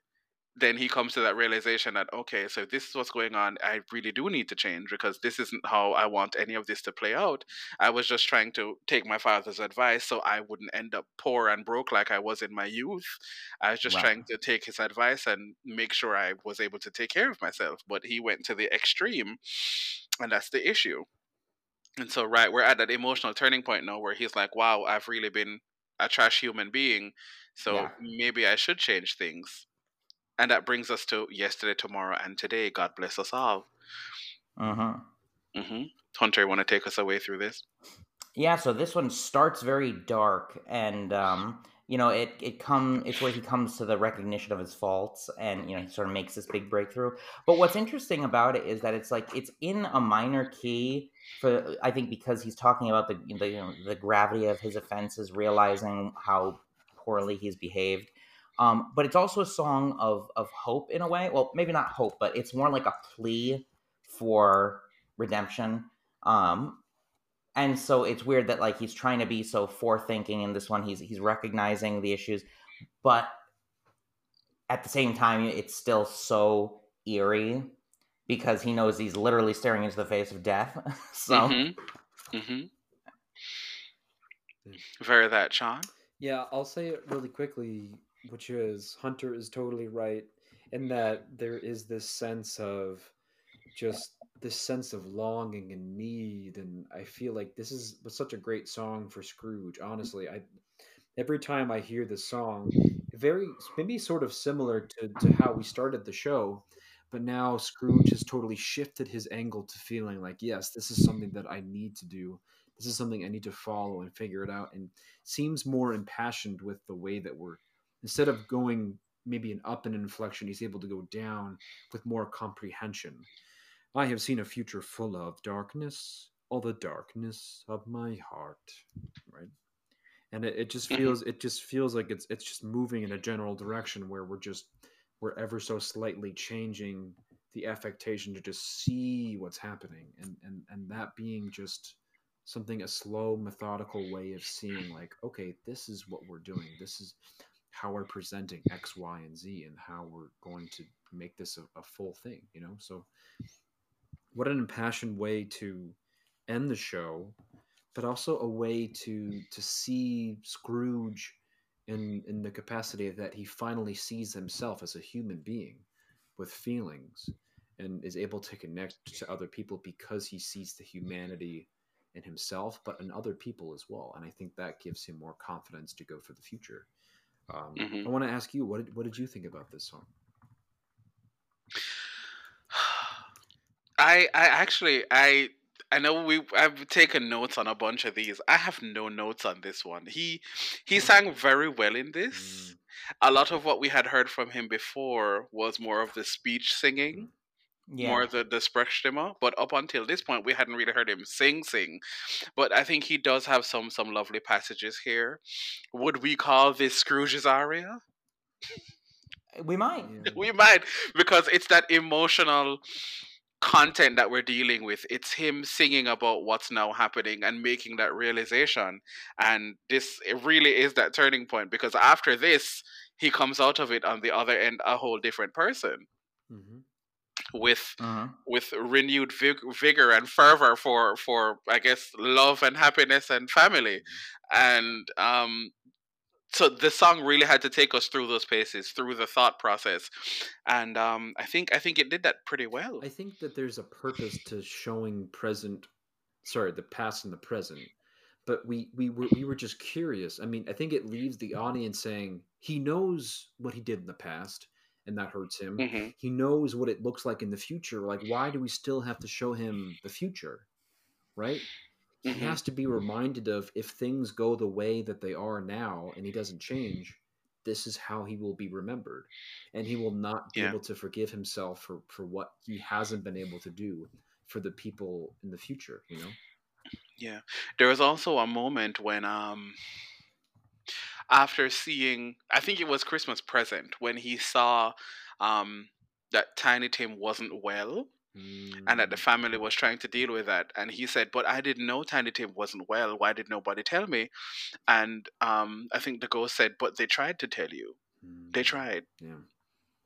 then he comes to that realization that okay so this is what's going on. I really do need to change because this isn't how i want any of this to play out. I was just trying to take my father's advice so i wouldn't end up poor and broke like i was in my youth. I was just Right. trying to take his advice and make sure i was able to take care of myself but he went to the extreme and that's the issue and so, right, we're at that emotional turning point now where he's like, wow, I've really been a trash human being. So Yeah. maybe I should change things. And that brings us to yesterday, tomorrow, and today. God bless us all. Mhm. hmm Hunter, you want to take us away through this? Yeah, so this one starts very dark, and um, you know, it it come it's where he comes to the recognition of his faults, and you know, he sort of makes this big breakthrough. But what's interesting about it is that it's like it's in a minor key for I think because he's talking about the the you know, the gravity of his offenses, realizing how poorly he's behaved. Um, but it's also a song of of hope in a way. Well, maybe not hope, but it's more like a plea for redemption. Um, and so it's weird that like he's trying to be so forethinking in this one he's he's recognizing the issues but at the same time it's still so eerie because he knows he's literally staring into the face of death. so, Mm-hmm. Mm-hmm. Very that, Sean. Yeah, I'll say it really quickly, which is Hunter is totally right in that there is this sense of just this sense of longing and need and I feel like this is such a great song for Scrooge. Mm. Honestly, I every time I hear this song, very maybe sort of similar to, to how we started the show, but now Scrooge has totally shifted his angle to feeling like, yes, this is something that I need to do. This is something I need to follow and figure it out, and seems more impassioned with the way that we're instead of going maybe an up and inflection, he's able to go down with more comprehension. I have seen a future full of darkness, all the darkness of my heart, right? And it, it just mm-hmm. feels it just feels like it's it's just moving in a general direction where we're just we're ever so slightly changing the affectation to just see what's happening and and and that being just something a slow methodical way of seeing like okay this is what we're doing. This is how we're presenting x y and z and how we're going to make this a, a full thing you know? So what an impassioned way to end the show but also a way to to see scrooge in in the capacity that he finally sees himself as a human being with feelings and is able to connect to other people because he sees the humanity in himself but in other people as well. And i think that gives him more confidence to go for the future. Um, Mhm. i want to ask you what did, what did you think about this song I I actually I I know we I've taken notes on a bunch of these. I have no notes on this one. He he mm-hmm. sang very well in this. Mm. A lot of what we had heard from him before was more of the speech singing, yeah. more the the Sprechstimme. But up until this point, we hadn't really heard him sing sing. But I think he does have some some lovely passages here. Would we call this Scrooge's aria? we might. Yeah. we might because it's that emotional content that we're dealing with it's him singing about what's now happening and making that realization and this it really is that turning point because after this he comes out of it on the other end a whole different person Mhm. with Mhm. with renewed vig- vigor and fervor for for i guess love and happiness and family and um so the song really had to take us through those paces through the thought process and um i think i think it did that pretty well I think that there's a purpose to showing present, sorry, the past and the present. But we we were we were just curious. I mean, I think it leaves the audience saying he knows what he did in the past, and that hurts him. hmm He knows what it looks like in the future. Like, why do we still have to show him the future? Right? He Mhm. has to be reminded of if things go the way that they are now, and he doesn't change. This is how he will be remembered, and he will not be Yeah. able to forgive himself for for what he hasn't been able to do for the people in the future. You know. Yeah. There was also a moment when um after seeing I think it was Christmas present when he saw um that Tiny Tim wasn't well and that the Mm, family was trying to deal with that and he said, But I didn't know Tiny Tim wasn't well. Why did nobody tell me? And um I think the ghost said, But they tried to tell you. They mm, tried. Yeah.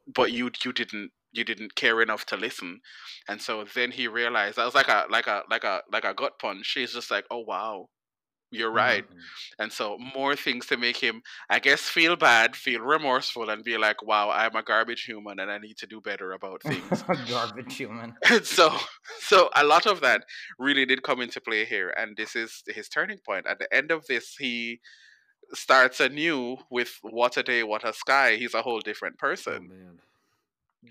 But you you didn't you didn't care enough to listen. And so then he realized that was like a like a like a like a gut punch. He's just like, Oh wow, you're right. Mhm. And so more things to make him, I guess, feel bad, feel remorseful, and be like, "Wow, I'm a garbage human, and I need to do better about things." Garbage human. And so, so a lot of that really did come into play here, and this is his turning point. At the end of this, he starts anew with "What a day, what a sky." He's a whole different Oh person, man,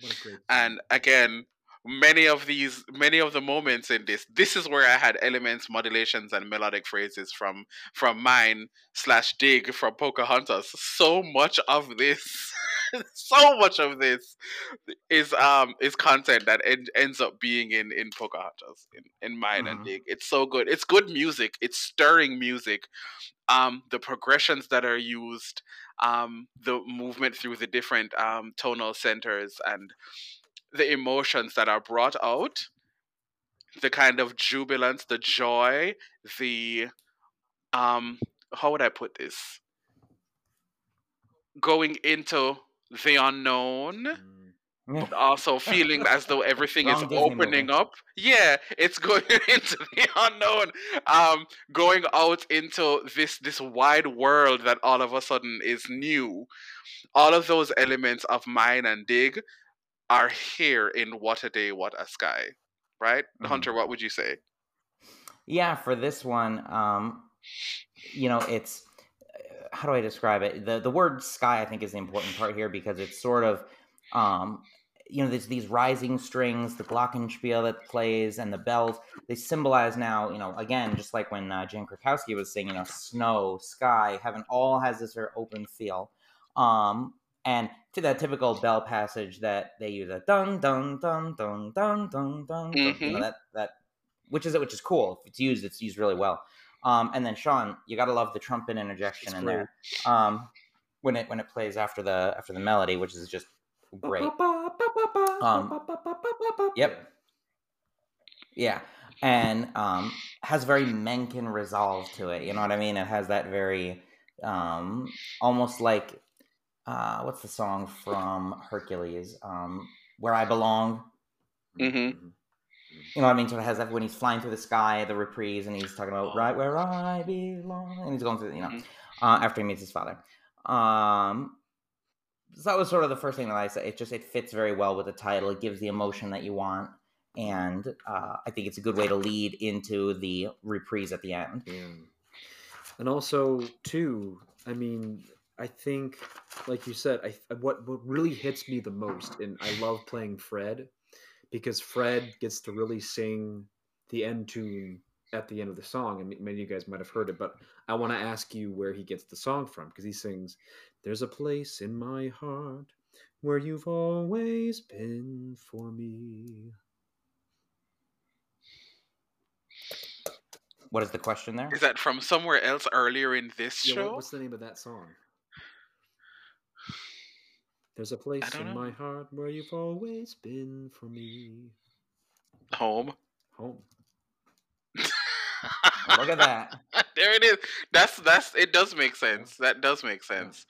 what a great. and again. Many of these, many of the moments in this, this is where I had elements, modulations, and melodic phrases from from mine slash dig from Pocahontas. So much of this, so much of this is um is content that en- ends up being in in Pocahontas in, in mine and Mhm. dig. It's so good. It's good music. It's stirring music. Um, the progressions that are used, um, the movement through the different um tonal centers and the emotions that are brought out, the kind of jubilance, the joy, the um how would I put this? Going into the unknown Mm, but also feeling as though everything is opening up. Yeah, it's going into the unknown, um, going out into this this wide world that all of a sudden is new. All of those elements of mine and dig are here in What a Day, What a Sky. Right, Mhm. Hunter? What would you say? Yeah, for this one, um, you know, it's uh, how do I describe it? The the word sky I think is the important part here because it's sort of um, you know, there's these rising strings, the glockenspiel that plays, and the bells. They symbolize now, you know, again, just like when uh, Jane Krakowski was singing, you know, snow, sky, heaven, all has this very open feel. Um, and to that typical bell passage that they use a dun dun dun dun dun dun dun, dun you know, Mhm. that that which is it which is cool. If it's used, it's used really well. Um, and then Sean, you gotta love the trumpet interjection It's in there. Um, when it when it plays after the after the melody, which is just great. Um, Yep. Yeah. And um has very Menken resolve to it. You know what I mean? It has that very um almost like uh what's the song from Hercules? Um Where I Belong. Mhm. You know what I mean? So it has that when he's flying through the sky, the reprise, and he's talking about right where I belong, and he's going through, you know, Mhm. uh, after he meets his father. Um, so that was sort of the first thing that I said. It just it fits very well with the title. It gives the emotion that you want, and uh, I think it's a good way to lead into the reprise at the end. Yeah. And also, too, I mean, I think, like you said, I what what really hits me the most, and I love playing Fred, because Fred gets to really sing the end tune at the end of the song, and many of you guys might have heard it, but I want to ask you where he gets the song from, because he sings, "There's a place in my heart where you've always been for me." What is the question there? Is that from somewhere else earlier in this Yeah, show? what's the name of that song? There's a place in know. my heart where you've always been for me. Home. Home. Look at that. there it is. That's that's it. Does make sense. That does make sense.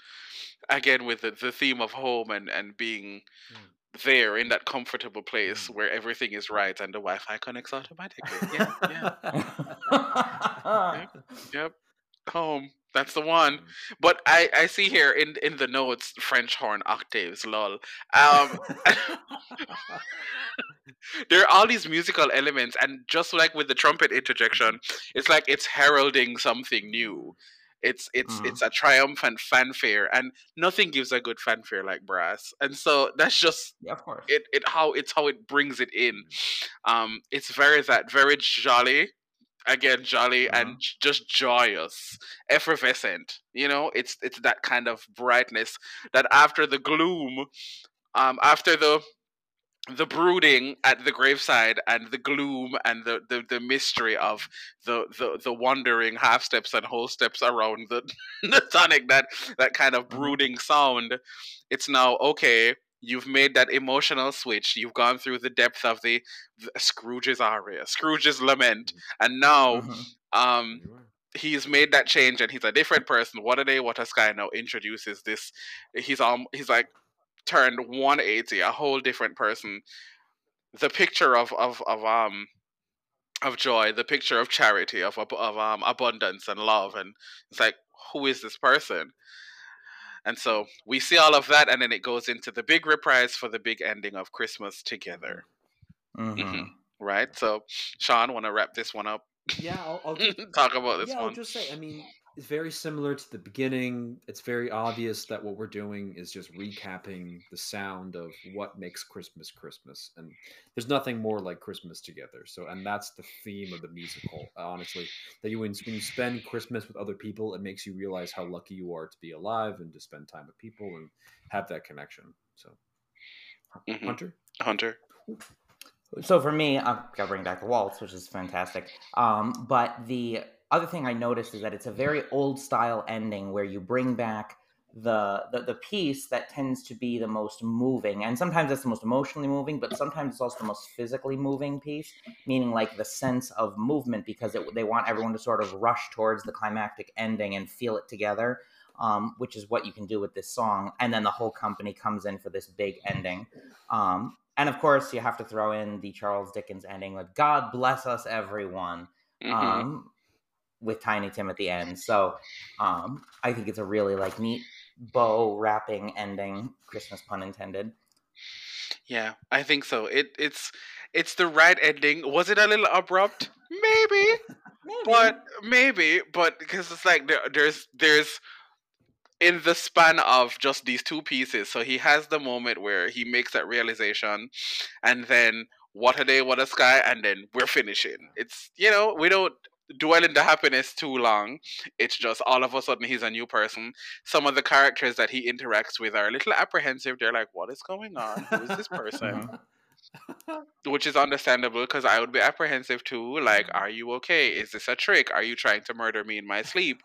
Again, with the, the theme of home and and being Yeah. there in that comfortable place Mm. where everything is right and the Wi-Fi connects automatically. Yeah, yeah. Yep. Home. That's the one. But I, I see here in in the notes French horn octaves, lol. Um, there are all these musical elements, and just like with the trumpet interjection, it's like it's heralding something new. It's it's Mhm. it's a triumphant fanfare, and nothing gives a good fanfare like brass. And so that's just yeah, of course. it, it how it's how it brings it in. Um, it's very that very jolly, again jolly and Uh-huh. just joyous, effervescent. You know, it's it's that kind of brightness that after the gloom, um, after the the brooding at the graveside and the gloom and the, the, the mystery of the, the, the wandering half steps and whole steps around the, the tonic that that kind of brooding sound it's now okay you've made that emotional switch you've gone through the depth of the, the scrooge's aria scrooge's lament and now Mhm. um he's made that change and he's a different person. What a day, what a sky now introduces this. He's um he's like turned 180, a whole different person. The picture of of of um of joy, the picture of charity, of of um abundance and love, and it's like who is this person? And so we see all of that, and then it goes into the big reprise for the big ending of Christmas together, Mhm. right? So, Sean, want to wrap this one up? Yeah, I'll, I'll just, Talk about this one. yeah, I'll just say, I mean, it's very similar to the beginning. It's very obvious that what we're doing is just recapping the sound of what makes Christmas Christmas, and there's nothing more like Christmas together. So, and that's the theme of the musical. Honestly, that you when, when you spend Christmas with other people, it makes you realize how lucky you are to be alive and to spend time with people and have that connection. So, Mhm. Hunter, Hunter. So for me, I've got to bring back the waltz, which is fantastic. Um, but the other thing I noticed is that it's a very old style ending where you bring back the, the the piece that tends to be the most moving, and sometimes it's the most emotionally moving, but sometimes it's also the most physically moving piece, meaning like the sense of movement because it, they want everyone to sort of rush towards the climactic ending and feel it together. um, which is what you can do with this song. And then the whole company comes in for this big ending. Um, and of course, you have to throw in the Charles Dickens ending with "God bless us, everyone." Mhm. um, with Tiny Tim at the end. So um, I think it's a really like neat bow wrapping ending, Christmas pun intended. Yeah, I think so. It it's it's the right ending. Was it a little abrupt? Maybe, but maybe, but because it's like there, there's there's in the span of just these two pieces. So he has the moment where he makes that realization, and then what a day, what a sky, and then we're finishing. It's you know we don't dwell in the happiness too long. It's just all of a sudden he's a new person. Some of the characters that he interacts with are a little apprehensive. They're like, "What is going on? Who is this person?" Mhm. which is understandable because I would be apprehensive too. Like, are you okay? Is this a trick? Are you trying to murder me in my sleep?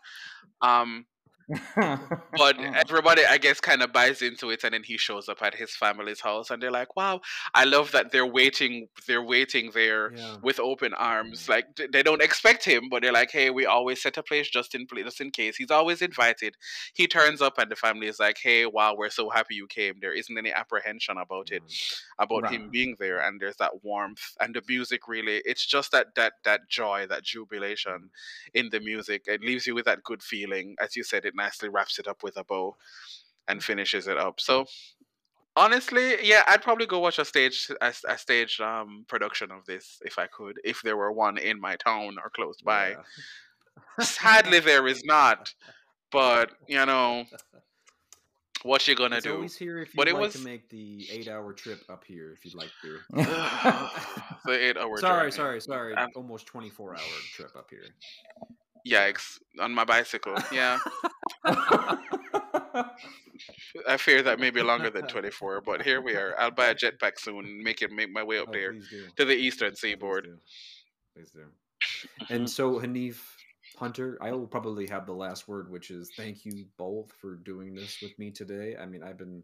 Um, but Mm. everybody, I guess, kind of buys into it, and then he shows up at his family's house, and they're like, "Wow, I love that they're waiting. They're waiting there Yeah. with open arms. Like they don't expect him, but they're like, "Hey, we always set a place just in just in case. He's always invited." He turns up, and the family is like, "Hey, wow, we're so happy you came. There isn't any apprehension about it." about Right. him being there and there's that warmth and the music really it's just that that that joy that jubilation in the music it leaves you with that good feeling as you said it nicely wraps it up with a bow and finishes it up so honestly yeah i'd probably go watch a stage a, a stage um production of this if i could if there were one in my town or close by Yeah. sadly there is not but you know what you gonna It's do always here if you'd But it like was- to make the eight-hour trip up here, if you'd like to. the eight hour sorry, journey. sorry, sorry. Um, Almost twenty-four hour trip up here. Yikes! On my bicycle, yeah. I fear that may be longer than 24, but here we are. I'll buy a jetpack soon and make it make my way up Oh, there to the eastern Please seaboard. do. Please do. And so, Hanif Hunter, I will probably have the last word, which is thank you both for doing this with me today. I mean, I've been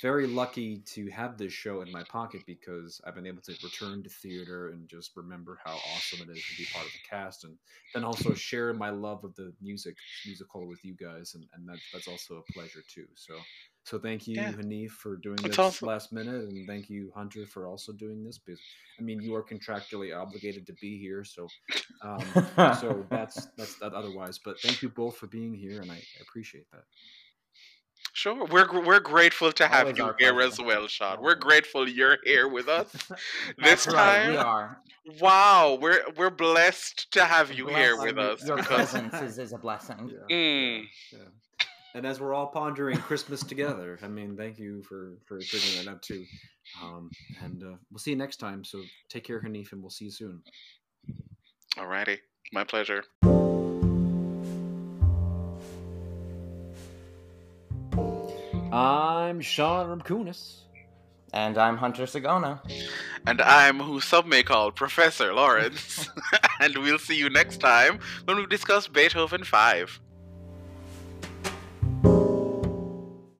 very lucky to have this show in my pocket because I've been able to return to theater and just remember how awesome it is to be part of the cast, and then also share my love of the music musical with you guys, and, and that's that's also a pleasure too. So. So thank you, Yeah. Hanif, for doing this awesome. last minute, and thank you, Hunter, for also doing this. Because I mean, you are contractually obligated to be here, so um, so that's that's that otherwise. But thank you both for being here, and I, I appreciate that. Sure, we're we're grateful to have Always you here pleasure. as well, Sean. We're grateful you're here with us this right, we time. are. Wow, we're we're blessed to have you here Blessed. with us Your presence is, is a blessing. Yeah, Mm. yeah. And as we're all pondering Christmas together, I mean, thank you for for figuring that out too. Um, and uh, we'll see you next time. So take care, Hanif, and we'll see you soon. alrighty, my pleasure. I'm Sean Ramkunis. And I'm Hunter Sagona. And I'm who some may call Professor Lawrence. and we'll see you next time when we discuss Beethoven 5.